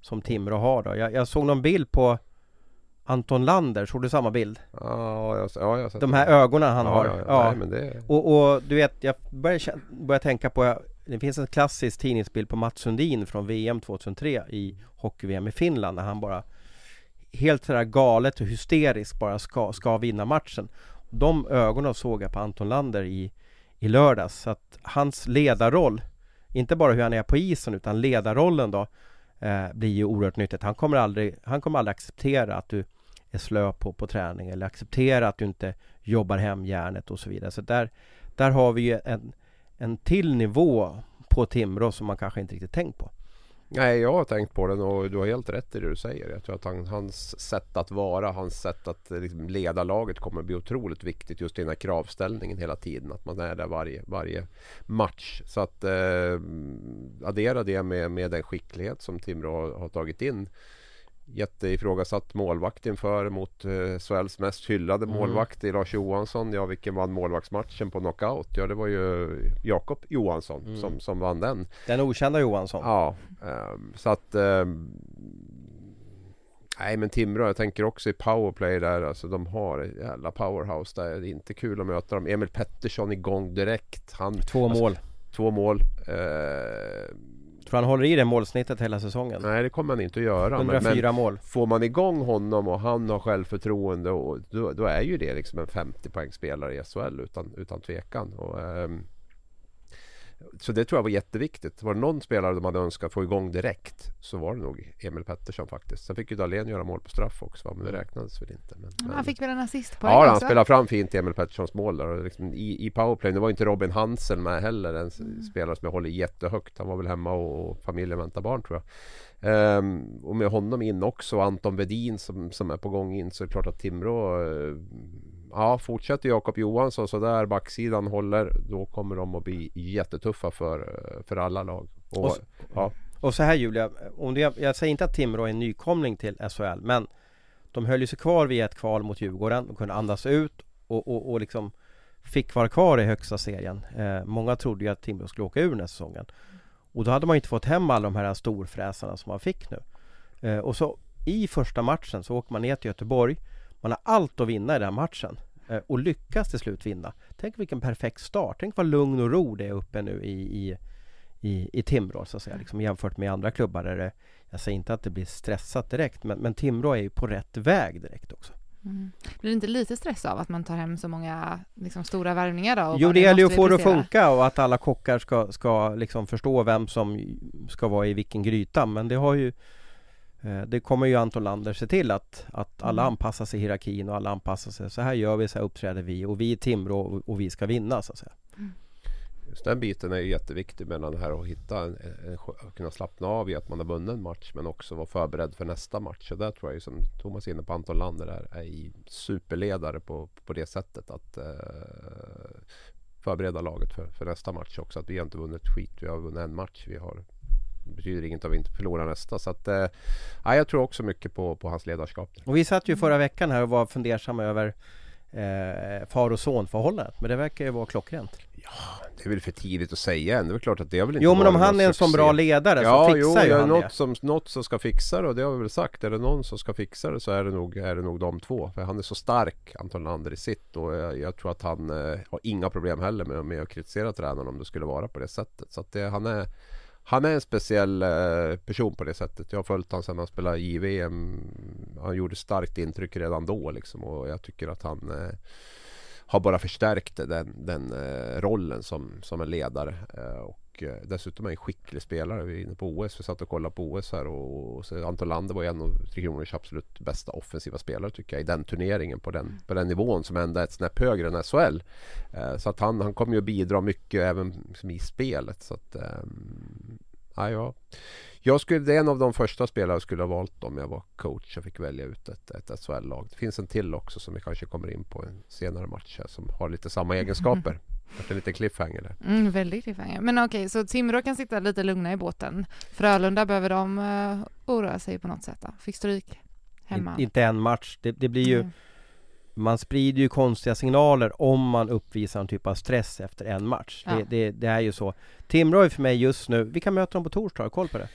som Timrå har då. Jag, jag såg någon bild på Anton Lander, såg du samma bild? Ja, jag, ja, jag har sett De det. här ögonen han ja, har. Ja, ja. Ja. Nej, men det, Och, och du vet, jag börjar, börjar tänka på Det finns en klassisk tidningsbild på Mats Sundin från VM 2003 i hockey-VM i Finland när han bara Helt sådär galet och hysteriskt bara ska, ska vinna matchen De ögonen såg jag på Anton Lander i, i lördags så att hans ledarroll Inte bara hur han är på isen utan ledarrollen då eh, Blir ju oerhört nyttigt Han kommer aldrig, han kommer aldrig acceptera att du är slö på, på träning eller acceptera att du inte jobbar hem järnet och så vidare. Så där, där har vi ju en, en till nivå på Timrå som man kanske inte riktigt tänkt på. Nej, jag har tänkt på den och du har helt rätt i det du säger. Jag tror att han, hans sätt att vara, hans sätt att liksom leda laget kommer bli otroligt viktigt just i den här kravställningen hela tiden. Att man är där varje, varje match. Så att eh, addera det med, med den skicklighet som Timrå har, har tagit in. Jätteifrågasatt målvakt inför mot eh, SHLs mest hyllade Mm. målvakt i Lars Johansson. Ja, vilken vann målvaktsmatchen på knockout? Ja, det var ju Jakob Johansson Mm. som, som vann den. Den okända Johansson. Ja, ehm, så att ehm, Nej men Timrå, jag tänker också i powerplay där, alltså de har ett jävla powerhouse där. Det är inte kul att möta dem. Emil Pettersson igång direkt. Han, Två alltså, mål. Två mål. Eh, Tror han håller i det målsnittet hela säsongen? nej det kommer han inte att göra. Men, men 104 mål. får man igång honom och han har självförtroende och då, då är ju det liksom en 50 poängspelare i SHL utan, utan tvekan. Och, ehm, så det tror jag var jätteviktigt. Var det någon spelare de hade önskat få igång direkt så var det nog Emil Pettersson faktiskt. Sen fick ju Dahlén göra mål på straff också va? men det räknades väl inte. Men, Men han fick väl en assistpoäng Ja, han också? spelade fram fint Emil Petterssons mål där. Och liksom i, I powerplay, det var inte Robin Hansen med heller. En s- spelare som jag håller jättehögt. Han var väl hemma och, och familjen väntar barn tror jag. Ehm, och med honom in också och Anton Vedin som, som är på gång in så är det klart att Timrå eh, Ja, fortsätter Jakob Johansson så där backsidan håller då kommer de att bli jättetuffa för, för alla lag. Och, Och s- ja, Och så här Julia, om det, jag säger inte att Timrå är en nykomling till SHL men De höll ju sig kvar vid ett kval mot Djurgården och kunde andas ut och, och, och liksom Fick vara kvar i högsta serien. Eh, Många trodde ju att Timrå skulle åka ur den här säsongen. Och då hade man ju inte fått hem alla de här storfräsarna som man fick nu. Eh, Och så i första matchen så åker man ner till Göteborg Man har allt att vinna i den här matchen eh, Och lyckas till slut vinna Tänk vilken perfekt start, tänk vad lugn och ro det är uppe nu i, i i, i Timrå så att säga, liksom jämfört med andra klubbar där det, jag säger inte att det blir stressat direkt men, men Timrå är ju på rätt väg direkt också. Mm. Blir det inte lite stress av att man tar hem så många liksom, stora värvningar då? Jo det gäller ju att få det att funka och att alla kockar ska, ska liksom förstå vem som ska vara i vilken gryta men det har ju det kommer ju Anton Lander se till att, att alla Mm. anpassar sig i hierarkin och alla anpassar sig. Så här gör vi, så här uppträder vi och vi är Timrå och, och vi ska vinna så att säga. Just den biten är jätteviktig mellan det här att hitta en, en, en, kunna slappna av i att man har vunnit en match men också vara förberedd för nästa match. Och där tror jag ju som Thomas är inne på Anton Lander är, är i superledare på, på det sättet att eh, förbereda laget för, för nästa match också. Att vi har inte vunnit skit, vi har vunnit en match. Vi har betyder inget om vi inte förlorar nästa. Så att, eh, jag tror också mycket på, på hans ledarskap. Och vi satt ju förra veckan här och var fundersamma över eh, far och son förhållandet. Men det verkar ju vara klockrent. Ja, det är väl för tidigt att säga än. Det är väl klart att det har väl inte Jo men om han är en sån bra ledare ja, så fixar jo, ju han något det. Som, något som ska fixa det och det har vi väl sagt. Är det någon som ska fixa det så är det nog, är det nog de två. För han är så stark, Anton Lander i sitt. Och jag, jag tror att han eh, har inga problem heller med, med att kritisera tränaren om det skulle vara på det sättet. Så att det, han är han är en speciell eh, person på det sättet. Jag har följt honom sedan han spelade i JVM. Han gjorde starkt intryck redan då liksom och jag tycker att han eh, har bara förstärkt den, den eh, rollen som, som en ledare. Och och eh, dessutom är en skicklig spelare. Vi är inne på OS. Vi satt och kollade på OS här och, så Anton Lander var en av Tre Kronors absolut bästa offensiva spelare tycker jag i den turneringen på den, på den nivån som ändå är ett snäpp högre än SHL. Eh, så att han, han kommer ju att bidra mycket även liksom, i spelet. Så att, ehm, ja, ja. Jag skulle, det är en av de första spelare jag skulle ha valt om jag var coach och fick välja ut ett, ett SHL-lag. Det finns en till också som vi kanske kommer in på en senare match här, som har lite samma *laughs* egenskaper. Det är en liten cliffhanger där. Mm, väldigt cliffhanger. Men okej, så Timrå kan sitta lite lugna i båten. Frölunda, behöver de uh, oroa sig på något sätt då? Fick stryk hemma? In, inte en match. Det, det blir ju Mm. Man sprider ju konstiga signaler om man uppvisar en typ av stress efter en match. Ja. Det, det, det är ju så. Timrå är för mig just nu, vi kan möta dem på torsdag, har koll på det?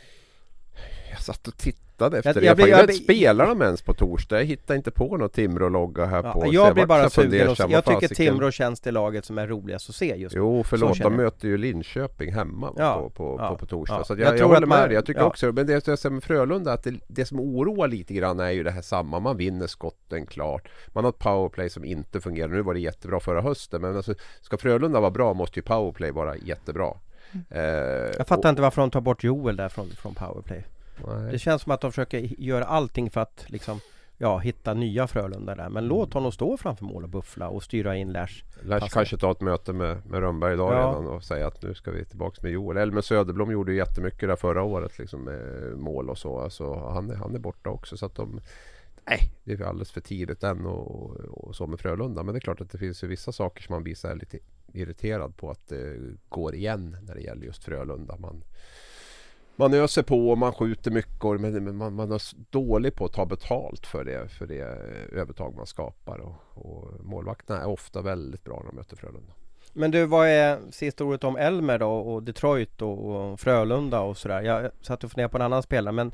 Jag satt och tittade efter Jag- det. jag Jag, jag, jag spelar de ens på torsdag? Jag hittar inte på någon Timrå-logga här Ja, på. jag blir bara sugen och, Jag tycker Timrå känns det laget som är roligast att se just nu. Jo förlåt, de möter ju Linköping hemma Ja, på, på, ja, på, på torsdag. Så Jag jag, håller att med man- dig. Jag tycker också, men det jag säger med Frölunda att det, det som oroar lite grann är ju det här samma. Man vinner skotten klart. Man har ett powerplay som inte fungerar. Nu var det jättebra förra hösten men alltså, ska Frölunda vara bra måste ju powerplay vara jättebra. Eh, Jag fattar inte varför de tar bort Joel där från, från powerplay. Nej. Det känns som att de försöker göra allting för att liksom Ja, hitta nya Frölunda där. Men låt honom stå framför mål och buffla och styra in Lash. Lash kanske ta ett möte med, med Rönnberg idag Ja. redan och säga att nu ska vi tillbaks med Joel. Eller med Söderblom gjorde ju jättemycket där förra året liksom med mål och så. Alltså, han, är, han är borta också så att de Nej, det är alldeles för tidigt än och, och så med Frölunda. Men det är klart att det finns ju vissa saker som man blir så lite irriterad på att det går igen när det gäller just Frölunda. Man, man öser på och man skjuter mycket och- men man, man är dålig på att ta betalt för det, för det eh, övertag man skapar. Och, och målvakterna är ofta väldigt bra när de möter Frölunda. Men du, vad är sista ordet om Elmer då och Detroit och, och Frölunda och sådär? Jag satt och funderade på en annan spelare men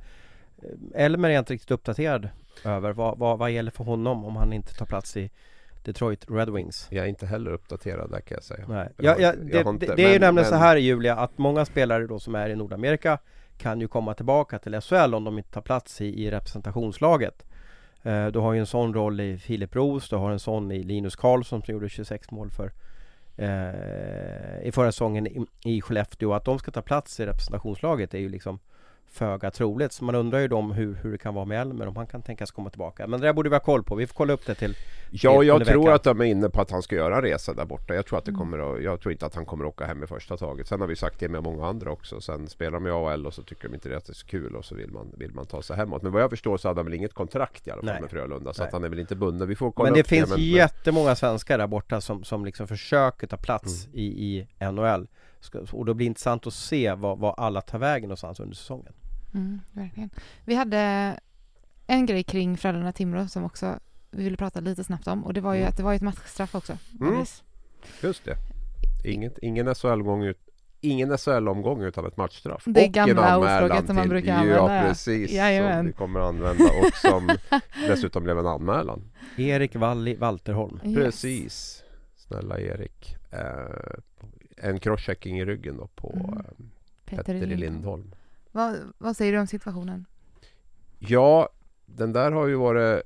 eh, Elmer är jag inte riktigt uppdaterad över. Vad, vad, vad gäller för honom om han inte tar plats i Detroit Red Wings? Jag är inte heller uppdaterad där kan jag säga. Nej. Jag Ja, ja, jag det, har inte- det, det är ju men- nämligen så men- här Julia att många spelare då som är i Nordamerika kan ju komma tillbaka till SHL om de inte tar plats i, i representationslaget. Eh, du har ju en sån roll i Filip Roos, du har en sån i Linus Karlsson som gjorde 26 mål för eh, i förra säsongen i, i Skellefteå. Att de ska ta plats i representationslaget är ju liksom föga troligt. Så man undrar ju då om hur, hur det kan vara med Elmer, om han kan tänkas komma tillbaka. Men det där borde vi ha koll på. Vi får kolla upp det till Ja, jag tror veckan. att de är inne på att han ska göra en resa där borta. Jag tror, att det Mm. kommer att, jag tror inte att han kommer att åka hem i första taget. Sen har vi sagt det med många andra också. Sen spelar de i AHL och så tycker de inte det att det är så kul och så vill man, vill man ta sig hemåt. Men vad jag förstår så hade han väl inget kontrakt i alla fall Nej. med Frölunda. Så han är väl inte bunden. Vi får kolla Men det upp finns men, men, jättemånga svenskar där borta som, som liksom försöker ta plats Mm. i, i NHL Och då blir det intressant att se vad, vad alla tar vägen någonstans under säsongen Mm, verkligen. Vi hade en grej kring Frölunda-Timrå som också vi ville prata lite snabbt om och det var ju Mm. att det var ett matchstraff också. Mm. Just det. Inget, ingen SHL-omgång ut, Ingen SHL-omgång utan ett matchstraff. Det Och gamla ordspråket som man brukar använda, ja. precis, Jajamän. som vi kommer att använda och som *laughs* dessutom blev en anmälan. Erik Walli Walterholm Yes. Precis. Snälla Erik. Eh, en crosschecking i ryggen då på Mm. eh, Petter Lindholm. Vad, vad säger du om situationen? Ja, den där har ju varit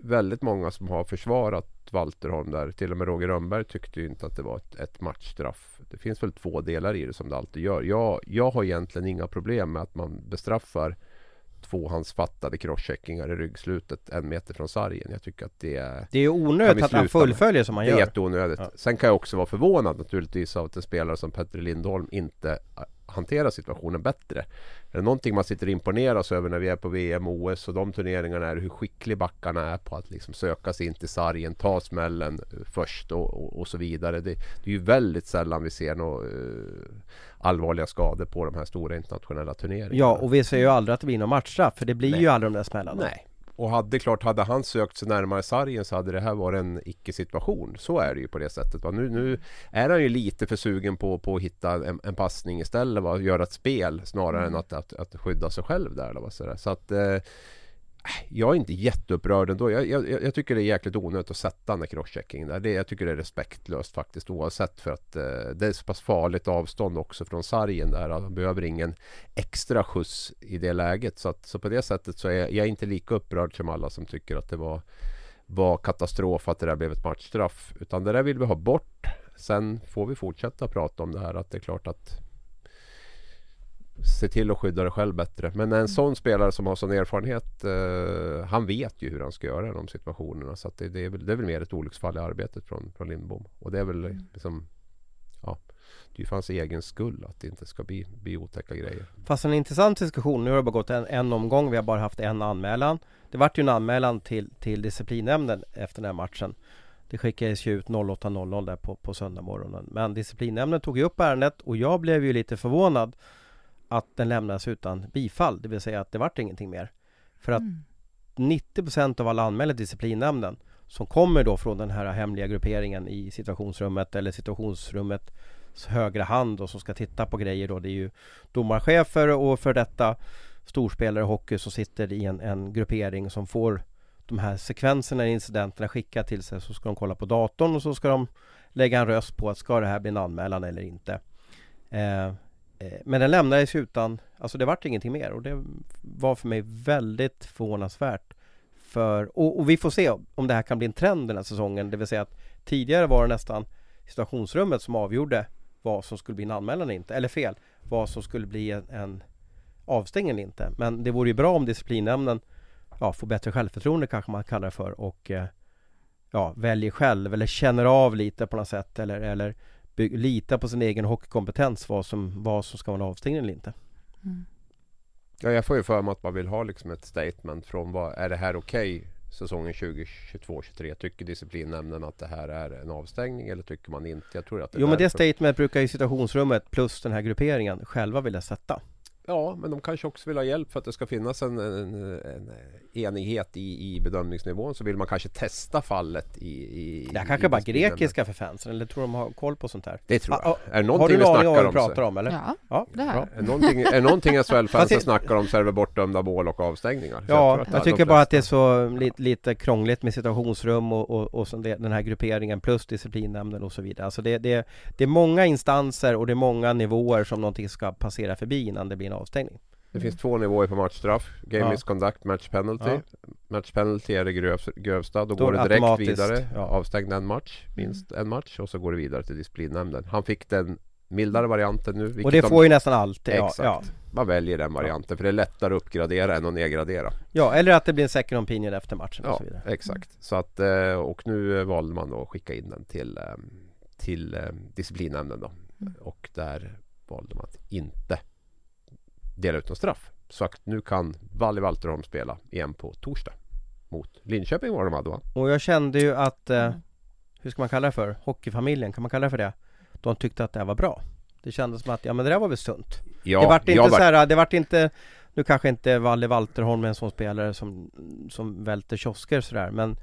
väldigt många som har försvarat Walterholm där. Till och med Roger Rönnberg tyckte ju inte att det var ett, ett matchstraff. Det finns väl två delar i det som det alltid gör. Jag, jag har egentligen inga problem med att man bestraffar tvåhandsfattade crosscheckingar i ryggslutet en meter från sargen. Jag tycker att det är Det är onödigt att han fullföljer som han det är gör. jätteonödigt. Ja. Sen kan jag också vara förvånad naturligtvis av att en spelare som Petter Lindholm inte hanterar situationen bättre. Är det någonting man sitter och imponeras över när vi är på VM och OS och de turneringarna är hur skicklig backarna är på att liksom söka sig in till sargen, ta smällen eh, först och, och, och så vidare. Det, det är ju väldigt sällan vi ser några eh, allvarliga skador på de här stora internationella turneringarna. Ja, och vi ser ju aldrig att det blir någon matchstraff, för det blir Nej. ju aldrig de där smällarna. Nej. Och hade klart, hade han sökt sig närmare sargen så hade det här varit en icke-situation. Så är det ju på det sättet. Va? Nu, nu är han ju lite för sugen på, på att hitta en, en passning istället. Va? Göra ett spel snarare än att, att, att skydda sig själv där. Så, så att eh, jag är inte jätteupprörd ändå. Jag, jag, jag tycker det är jäkligt onödigt att sätta den där crosscheckingen där. Det, jag tycker det är respektlöst faktiskt oavsett för att eh, det är så pass farligt avstånd också från sargen där. Han behöver ingen extra skjuts i det läget. Så, att, så på det sättet så är jag, jag är inte lika upprörd som alla som tycker att det var, var katastrof att det där blev ett matchstraff. Utan det där vill vi ha bort. Sen får vi fortsätta prata om det här att det är klart att se till att skydda dig själv bättre. Men en sån spelare som har sån erfarenhet eh, Han vet ju hur han ska göra i de situationerna. Så det, det, är väl, det är väl mer ett olycksfall i arbetet från, från Lindbom. Och det är väl liksom Ja Det är för hans egen skull att det inte ska bli, bli otäcka grejer. Fast en intressant diskussion, nu har det bara gått en, en omgång, vi har bara haft en anmälan. Det vart ju en anmälan till, till disciplinnämnden efter den här matchen. Det skickades ju ut 08.00 där på, på söndag morgonen. Men disciplinnämnden tog ju upp ärendet och jag blev ju lite förvånad att den lämnades utan bifall, det vill säga att det vart ingenting mer. För att Mm. 90% av alla anmälda disciplinnämnden som kommer då från den här hemliga grupperingen i situationsrummet eller situationsrummets högra hand och som ska titta på grejer då. Det är ju domarchefer och för detta storspelare i hockey som sitter i en, en gruppering som får de här sekvenserna i incidenterna skickat till sig så ska de kolla på datorn och så ska de lägga en röst på att ska det här bli en anmälan eller inte. Eh, Eh, men den lämnades utan, alltså det vart ingenting mer och det var för mig väldigt förvånansvärt. För, och, och vi får se om det här kan bli en trend den här säsongen, det vill säga att tidigare var det nästan situationsrummet som avgjorde vad som skulle bli en anmälan eller inte, eller fel, vad som skulle bli en, en avstängning eller inte. Men det vore ju bra om disciplinnämnden ja, får bättre självförtroende kanske man kallar det för och eh, ja, väljer själv eller känner av lite på något sätt eller, eller by- litar på sin egen hockeykompetens vad som, vad som ska vara en avstängning eller inte. Mm. Ja, jag får ju för mig att man vill ha liksom ett statement från vad är det här okej säsongen 2022-23? Tycker disciplinnämnden att det här är en avstängning eller tycker man inte? Jag tror att det Jo men det därför. statement brukar ju situationsrummet plus den här grupperingen själva vilja sätta. Ja, men de kanske också vill ha hjälp för att det ska finnas en, en, en enighet i, i bedömningsnivån. Så vill man kanske testa fallet i... i Det här kanske i bara grekiska för fansen eller tror de har koll på sånt här? Det tror jag. Ah, är det Har någonting du vi en aning om snackar om, vi så, pratar om eller? Ja, Ja, det här. bra. är någonting, är någonting SHL-fansen snackar om så är det bortdömda mål och avstängningar. Så Ja, jag de tycker bara att det är så lite, lite krångligt med situationsrum och, och, och det, den här grupperingen plus disciplinnämnden och så vidare. Alltså det, det, det är många instanser och det är många nivåer som någonting ska passera förbi innan det blir en avstängning. Det finns två nivåer på matchstraff. Game Ja. misconduct, match penalty. Ja. Match penalty är det grövs, grövsta. Då, Då går det direkt vidare. ja. Avstängd en match, minst en match. Och så går det vidare till disciplinnämnden. Han fick den mildare varianten nu. Och det de- får ju nästan alltid. Exakt. ja. Man väljer den varianten för det är lättare att uppgradera än att nedgradera. ja, eller att det blir en second opinion efter matchen och Ja, så vidare. exakt. Så att, eh, och nu valde man då att skicka in den till, eh, till eh, disciplinnämnden då. Mm. Och där valde man att inte dela ut någon straff. Så att nu kan Valle Valterholm spela igen på torsdag. Mot Linköping var de hade va? Och jag kände ju att, eh, Mm. hur ska man kalla det för? Hockeyfamiljen, kan man kalla det för det? De tyckte att det här var bra. Det kändes som att, ja men det där var väl sunt. Ja, det vart inte jag så här, det vart inte Nu kanske inte Valle Walterholm är en sån spelare som, som välter kiosker sådär men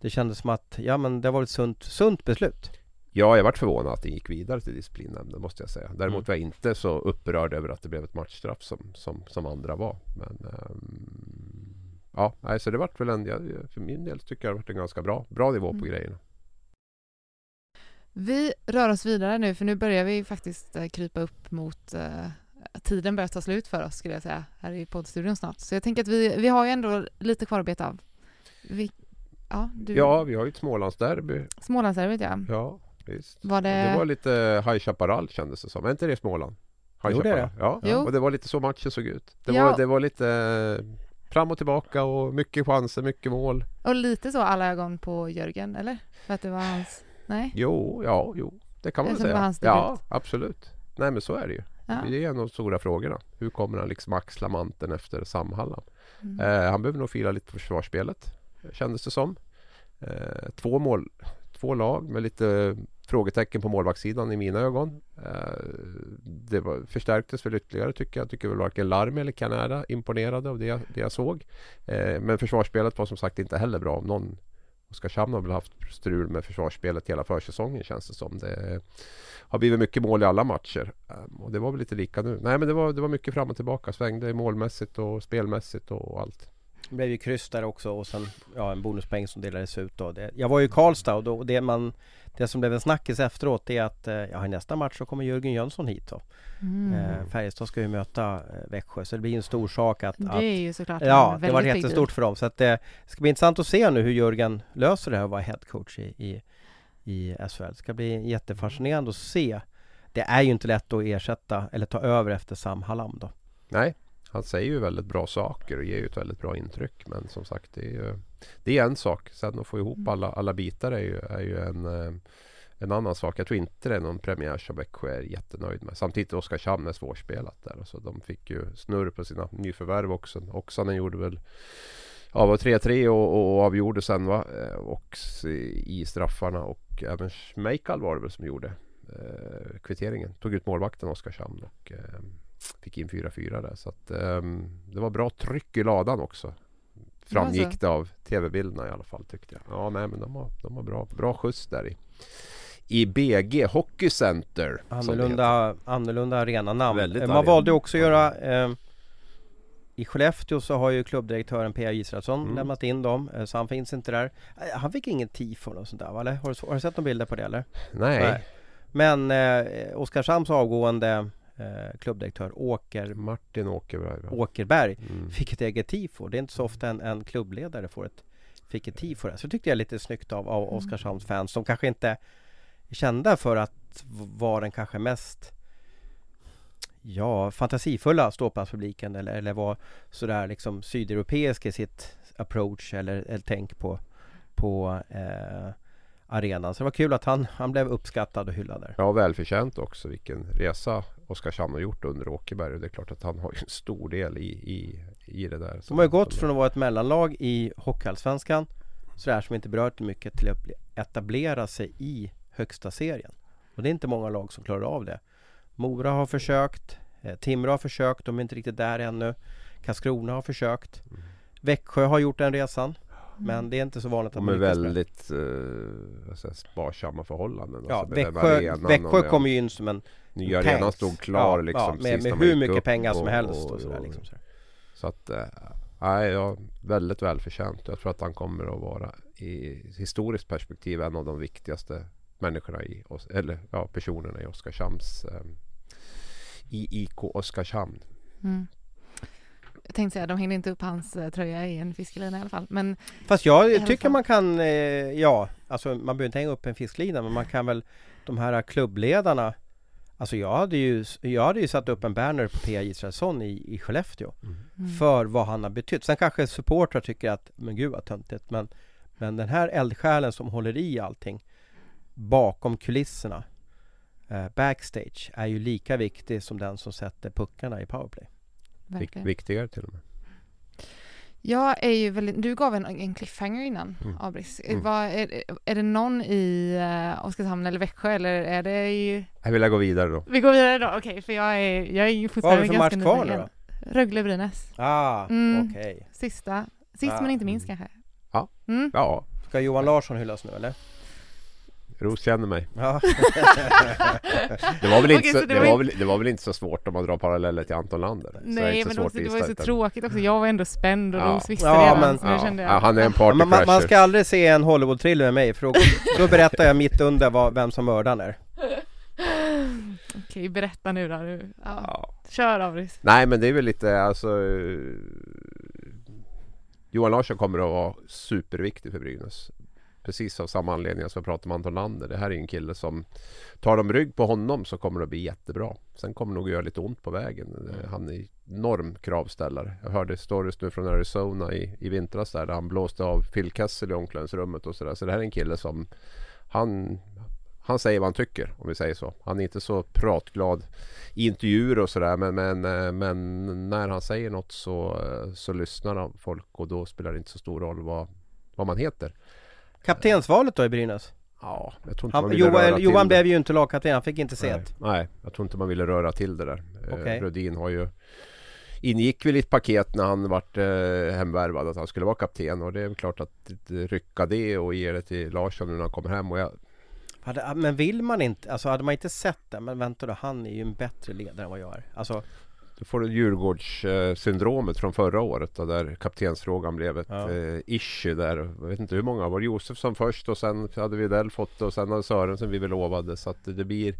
Det kändes som att, ja men det var ett sunt, sunt beslut Ja, jag vart förvånad att det gick vidare till disciplinnämnden måste jag säga. Däremot Mm. var jag inte så upprörd över att det blev ett matchstraff som, som, som andra var. Men ehm, ja, så det vart väl en, för min del tycker jag det vart en ganska bra, bra nivå på Mm. grejerna. Vi rör oss vidare nu för nu börjar vi faktiskt eh, krypa upp mot eh, tiden börjar ta slut för oss skulle jag säga här i poddstudion snart. Så jag tänker att vi, vi har ju ändå lite kvar att beta av. Vi, ja, du, Ja, vi har ju ett Smålandsderby. Smålandsderbyt ja. Ja, visst. Var det... Det var lite High Chaparral kändes det som. Är inte det Småland? High Jo, det är det. Chaparral. Ja, Jo. och det var lite så matchen såg ut. Det, Ja. var, det var lite fram och tillbaka och mycket chanser, mycket mål. Och lite så alla ögon på Jörgen, eller? För att det var hans... Nej? Jo, ja, jo, det kan man väl det var säga. hans Ja, absolut. Nej men så är det ju. Ja. Det är en av de stora frågorna. Hur kommer han liksom axla manteln efter Sam Hallam? Mm. Eh, han behöver nog fila lite på försvarsspelet, kändes det som. Eh, två mål, två lag med lite frågetecken på målvaktssidan i mina ögon. Eh, det var, förstärktes väl ytterligare tycker jag. Tycker väl varken Larmi eller Canada imponerade av det, jag- det jag såg. Eh, men försvarsspelet var som sagt inte heller bra. Någon Oskarshamn har väl haft strul med försvarsspelet hela försäsongen känns det som. Det har blivit mycket mål i alla matcher. Eh, och det var väl lite lika nu. Nej men det var, det var mycket fram och tillbaka. Svängde målmässigt och spelmässigt och allt. Det blev ju kryss där också och sen ja, en bonuspeng som delades ut då. Det, jag var ju i Karlstad och då, och det, man, det som blev en snackis efteråt är att eh, ja, i nästa match så kommer Jörgen Jönsson hit då. Mm. Eh, Färjestad ska ju möta eh, Växjö så det blir en stor sak att, Det att är ju såklart Ja, det var jättestort för dem så att eh, det ska bli intressant att se nu hur Jörgen löser det här att vara headcoach i, i, i SHL. Det ska bli jättefascinerande att se. Det är ju inte lätt att ersätta eller ta över efter Sam Hallam då. Nej, han säger ju väldigt bra saker och ger ju ett väldigt bra intryck. Men som sagt, det är ju det är en sak. Sen att få ihop Mm. alla, alla bitar är ju, är ju en, eh, en annan sak. Jag tror inte det är någon premiär som Växjö är jättenöjd med. Samtidigt Oskarshamn är svårspelat där. Så de fick ju snurr på sina nyförvärv också. Oksanen gjorde väl Ja, var 3-3 och, och avgjorde sen va. Eh, Och s- i straffarna och även Schmeichel var det väl som gjorde eh, kvitteringen. Tog ut målvakten Oskarshamn och eh, fick in 4-4 där. Så att, ehm, det var bra tryck i ladan också. Var Framgick det av tv-bilderna i alla fall tyckte jag. Ja, nej men de har, de har bra, bra skjuts där i. I BG Hockey Center. Annorlunda, annorlunda arenanamn. Väldigt Eh, Man arena. valde också att göra eh, I Skellefteå så har ju klubbdirektören P.A. Israelsson Mm. lämnat in dem, eh, så han finns inte där. Eh, Han fick ingen tifo och sånt där? Eller? Har du, har du sett några bilder på det eller? Nej. Nej. Men eh, Oskarshamns avgående eh, klubbdirektör Åker, Martin Åkerberg. va? Åkerberg Mm. fick ett eget tifo. Det är inte så ofta en, en klubbledare får ett, fick ett tifo där. Så det tyckte jag lite snyggt av, av Mm. Oskarshamns fans som kanske inte är kända för att vara den kanske mest Ja, fantasifulla ståplatspubliken eller, eller var sådär liksom sydeuropeisk i sitt approach eller, eller tänk på, på eh, arenan. Så det var kul att han, han blev uppskattad och hyllad där. Ja, välförtjänt också vilken resa Oskarshamn har gjort under Åkerberg. Och det är klart att han har en stor del i, i, i det där. De har ju gått från att vara ett mellanlag i Hockeyallsvenskan Sådär som inte berört mycket till att etablera sig i högsta serien Och det är inte många lag som klarar av det Mora har försökt eh, Timrå har försökt, de är inte riktigt där ännu Karlskrona har försökt Mm. Växjö har gjort den resan. Men det är inte så vanligt att man med lyckas med det. väldigt eh, ska jag säga, sparsamma förhållanden. Ja, Alltså med Växjö, Växjö med- kom ju in som en Nya tanks. arenan stod klar ja, liksom. ja, med, med hur mycket upp pengar som och- helst och och- sådär liksom. Så att, eh, nej, ja, väldigt välförtjänt. Jag tror att han kommer att vara i historiskt perspektiv en av de viktigaste människorna i, eller ja, personerna i Oskarshamns eh, i IK Oskarshamn. Mm. Jag tänkte säga, de hängde inte upp hans eh, tröja i en fiskelina i alla fall. Men Fast jag tycker fall. man kan, eh, ja, alltså man behöver inte hänga upp en fisklina men man kan väl de här klubbledarna Alltså jag hade ju, jag hade ju satt upp en banner på P.A. Israelsson i, i Skellefteå mm. För vad han har betytt. Sen kanske supportrar tycker att, men gud vad töntigt men Men den här eldsjälen som håller i allting Bakom kulisserna eh, Backstage är ju lika viktig som den som sätter puckarna i powerplay verkligen. viktigare till och med. Jag är ju väldigt, du gav en, en cliffhanger innan, Mm. Abris. Mm. Vad, är, är det någon i uh, Oskarshamn eller Växjö eller är det i... Jag vill gå vidare då. Vi går vidare då, okej, för jag är, jag är ju Vad har vi fortfarande för match ganska kvar nu nyfiken. då? Rögle-Brynäs. Ah, Mm. okej Sista, sist Ah. men inte minst kanske. Ja. Mm. Ja, Ska Johan Larsson hyllas nu eller? Ros känner mig. Ja, *laughs* Det var, väl inte så, så det det, var var väl, det var väl inte så svårt om man drar paralleller till Anton Lander? Nej men också, det var ju så utan- tråkigt också. Jag var ändå spänd och Ja. Ros visste Ja, redan. men- så Ja, kände jag, ja, han är en man, man, man partycrasher. ska aldrig se en Hollywood-thriller med mig för då, då berättar jag mitt under vad, vem som mördaren är Okej, berätta nu då. Du. Ja. Ja. Kör Abris. Nej men det är väl lite alltså eh, Johan Larsson kommer att vara superviktig för Brynäs Precis av samma anledning som jag pratade om Anton Lander. Det här är en kille som tar de rygg på honom så kommer det att bli jättebra. Sen kommer det nog att göra lite ont på vägen. Mm. Han är enorm kravställare. Jag hörde stories nu från Arizona i, i vintras där, där han blåste av Phil Kessel i omklädningsrummet och sådär. Så det här är en kille som han, han säger vad han tycker om vi säger så. Han är inte så pratglad i intervjuer och sådär men, men, eh, men när han säger något så, eh, så lyssnar folk och då spelar det inte så stor roll vad, vad man heter. Kaptensvalet då i Brynäs? Ja, jag tror inte man Han, ville röra Johan, till Johan det. blev ju inte lagkapten, han fick inte se Nej, det. nej, jag tror inte man ville röra till det där. Okej. Okay. Rödin har ju ingick väl i ett paket när han vart eh, hemvärvad att han skulle vara kapten och det är klart att eh, rycka det och ge det till Larsson nu när han kommer hem och jag, Hade, men vill man inte, alltså hade man inte sett det, men vänta då, han är ju en bättre ledare än vad jag är. Alltså, Då får du Djurgårdssyndromet från förra året då, där kaptensfrågan blev ett Ja. eh, issue där. Jag vet inte hur många. Var det Josefsson först och sen hade Widell fått det och sen hade Sörensen vi väl lovade. Så att det blir...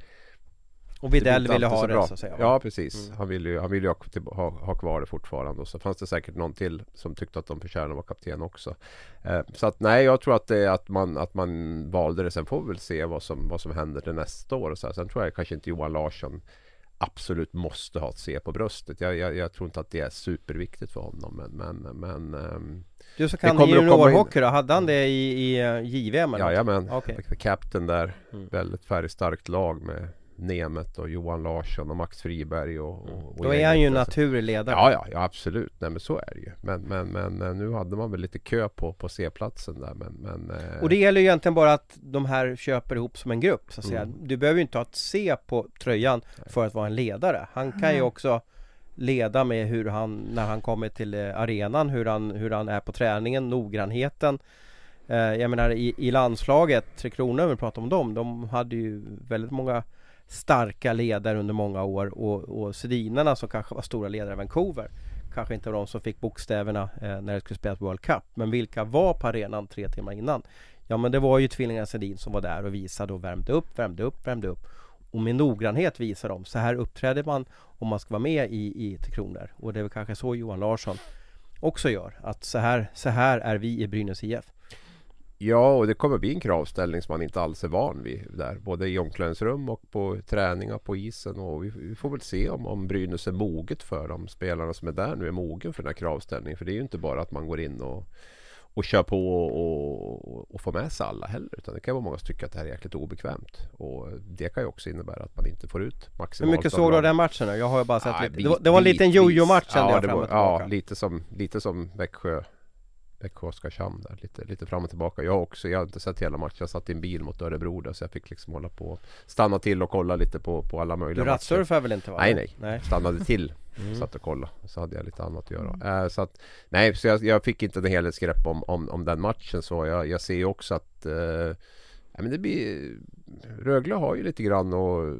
och Widell ville ha så det bra. så att säga. Ja precis. Mm. Han ville ju, han ville ju ha, ha, ha kvar det fortfarande. Och så fanns det säkert någon till som tyckte att de förtjänade att vara kapten också. Eh, så att nej, jag tror att det är att man, att man valde det. Sen får vi väl se vad som, vad som händer till nästa år. Och så här. Sen tror jag kanske inte Johan Larsson absolut måste ha ett C på bröstet. Jag, jag, jag tror inte att det är superviktigt för honom. Men, men, men ehm, Du som kan juniorhockey då, hade han det i, i eh, JVM eller? Jajamän, Okej. captain där. Mm. Väldigt färgstarkt lag med Nemet och Johan Larsson och Max Friberg och, och, och Då är han ju en gänget. naturlig ledare. Ja, ja, ja absolut. Nej men så är det ju. Men, men, men eh, nu hade man väl lite kö på, på C-platsen där. Men, men, eh, Och det gäller ju egentligen bara att de här köper ihop som en grupp så att säga. Mm. Du behöver ju inte ha ett C på tröjan för att vara en ledare. Han kan ju Mm. också leda med hur han, när han kommer till eh, arenan, hur han, hur han är på träningen, noggrannheten. Eh, jag menar i, i landslaget, Tre Kronor, om vi pratar om dem, de hade ju väldigt många starka ledare under många år och, och Sedinarna som kanske var stora ledare i Vancouver kanske inte var de som fick bokstäverna eh, när det skulle spelas World Cup men vilka var på arenan tre timmar innan? Ja men det var ju tvillingarna Sedin som var där och visade och värmde upp, värmde upp, värmde upp. Och med noggrannhet visar de så här uppträder man om man ska vara med i, i Tre Kronor. Och det är väl kanske så Johan Larsson också gör att så här, så här är vi i Brynäs IF Ja, och det kommer bli en kravställning som man inte alls är van vid där. Både i omklädningsrum och på träningar på isen. Och vi, vi får väl se om, om Brynäs är moget för de spelarna som är där nu är mogen för den här kravställningen. För det är ju inte bara att man går in och, och kör på och, och, och får med sig alla heller. Utan det kan vara många som tycker att det här är jäkligt obekvämt. Och det kan ju också innebära att man inte får ut Hur maximalt. mycket av såg du av den matchen då? Jag har ju bara sett Ja, lite. bit- Det var, det var en liten jojo-match ja, det fram och tillbaka Ja, lite som, lite som Växjö Växjö Oskarshamn där, lite, lite fram och tillbaka. Jag också, jag har inte sett hela matchen. Jag satt i en bil mot Örebro där, så jag fick liksom hålla på stanna till och kolla lite på, på alla Du möjliga matcher. rattsurfar väl inte va? Nej, nej. nej. Stannade till, *laughs* Mm. satt och kollade. Så hade jag lite annat att göra. Eh, så att, nej, så jag, jag fick inte en helhetsgrepp om, om, om den matchen. Så jag, jag ser ju också att eh, ja, men det blir, Rögle har ju lite grann att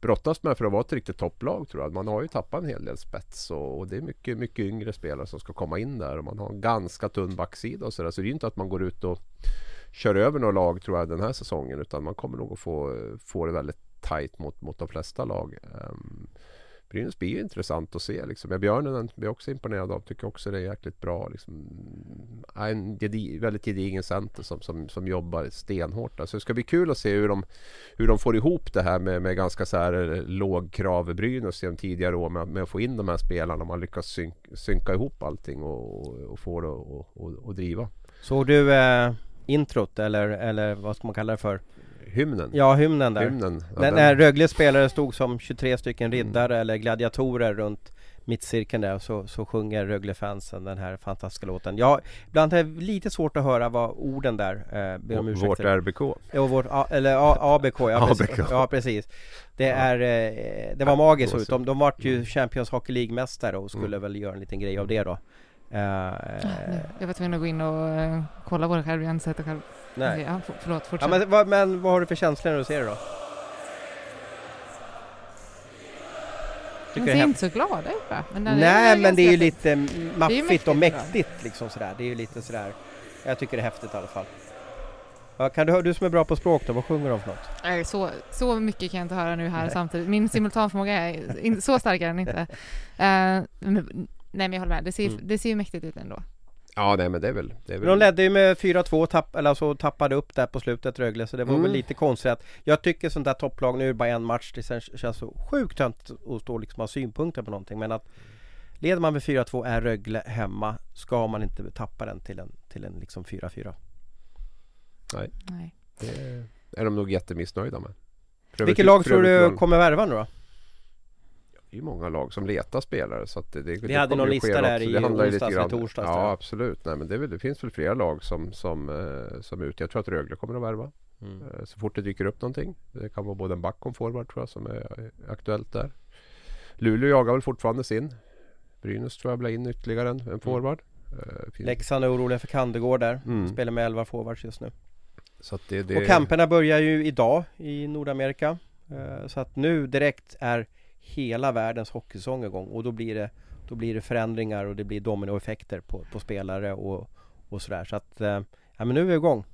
brottas med för att vara ett riktigt topplag tror jag. Man har ju tappat en hel del spets och, och det är mycket, mycket yngre spelare som ska komma in där och man har en ganska tunn backsida och sådär. Så det är ju inte att man går ut och kör över några lag tror jag den här säsongen utan man kommer nog att få, få det väldigt tajt mot, mot de flesta lag. Um, Brynäs blir ju intressant att se liksom. Björnen blir jag också imponerad av. Tycker också det är jäkligt bra. Liksom. En gedi, väldigt gedigen center som, som, som jobbar stenhårt. där. Så det ska bli kul att se hur de, hur de får ihop det här med, med ganska så här eh, låg krav i Brynäs genom tidigare år med, med att få in de här spelarna. Man lyckas syn, synka ihop allting och, och, och få det att- att driva. Såg du eh, introt eller, eller vad ska man kalla det för? Hymnen. Ja, hymnen där. Hymnen. Ja, när, när Rögles spelare stod som 23 stycken riddare eller gladiatorer runt mittcirkeln där så, så sjunger Rögle-fansen den här fantastiska låten. Ja, ibland är det lite svårt att höra vad orden där eh, ber om ursäkt. Vårt RBK. Ja, vårt, A, eller A, ABK, ja, *laughs* ABK. Precis, ja precis Det är, eh, det var magiskt ut. De, de vart ju Mm. Champions Hockey League-mästare och skulle Mm. väl göra en liten grej av det då Eh, Jag var tvungen att gå in och eh, kolla det själv, jag har inte sett det själv. Nej Ja, för, förlåt, ja, fortsätt. men, vad, men vad har du för känslor när du ser det då? Det ser inte så glad ut va? Men Nej men det är ju lite maffigt mäktigt, och mäktigt liksom sådär. Det är ju lite sådär Jag tycker det är häftigt i alla fall. Ja, kan du, du som är bra på språk då, vad sjunger de för något? Nej, så, så mycket kan jag inte höra nu här Nej. samtidigt. Min *laughs* simultanförmåga är inte så stark är den inte. *laughs* Eh, men, nej men jag håller med, det ser, Mm. det ser ju mäktigt ut ändå. Ja nej men det är väl... Det är Men väl de ledde ju med 4-2 tapp, eller alltså tappade upp där på slutet Rögle så det var Mm. väl lite konstigt att Jag tycker sånt där topplag, nu är det bara en match, det känns, känns så sjukt tönt att stå liksom ha synpunkter på någonting men att Leder man med 4-2 är Rögle hemma ska man inte tappa den till en, till en liksom 4-4 Nej. det är de nog jättemissnöjda med. Vilket lag tror du kommer värva nu då? Det är ju många lag som letar spelare så att det, det, det hade någon lista där i onsdags eller torsdags, Ja absolut, nej men det, det finns väl flera lag som, som, eh, som är ute. Jag tror att Rögle kommer att värva. Mm. Eh, Så fort det dyker upp någonting. Det kan vara både en back och en forward tror jag som är eh, aktuellt där. Luleå jagar väl fortfarande sin. Brynäs tror jag blir in ytterligare en, en forward. Eh, finns- Leksand är oroliga för Kandegård där, Mm. spelar med 11 forwards just nu det, det, Och kamperna börjar ju idag i Nordamerika Så att nu direkt är hela världens hockeysäsong igång och då blir det Då blir det förändringar och det blir dominoeffekter på, på spelare och, och sådär så att eh, Ja men nu är vi igång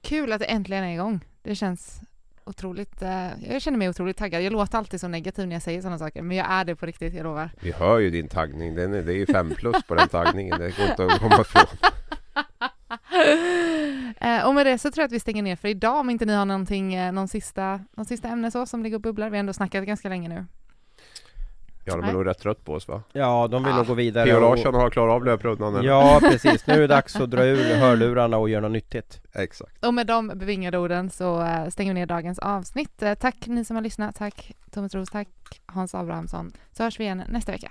Kul att det äntligen är igång. Det känns otroligt, eh, jag känner mig otroligt taggad. Jag låter alltid så negativ när jag säger sådana saker, men jag är det på riktigt, jag lovar. Vi hör ju din taggning. Den är, det är ju fem plus på den taggningen. Det går inte att komma ifrån. Eh, och med det så tror jag att vi stänger ner för idag om inte ni har någonting, eh, någon sista, någon sista ämne så som ligger och bubblar. Vi har ändå snackat ganska länge nu. Ja, de är nog rätt trött på oss va? Ja de vill Ah. nog gå vidare P.O. och- Larsson har klarat av löprundan? Ja precis, nu är det dags att dra ur hörlurarna och göra något nyttigt Exakt. Och med de bevingade orden så eh, stänger vi ner dagens avsnitt. Eh, tack ni som har lyssnat. Tack Thomas Roos, tack Hans Abrahamsson. Så hörs vi igen nästa vecka.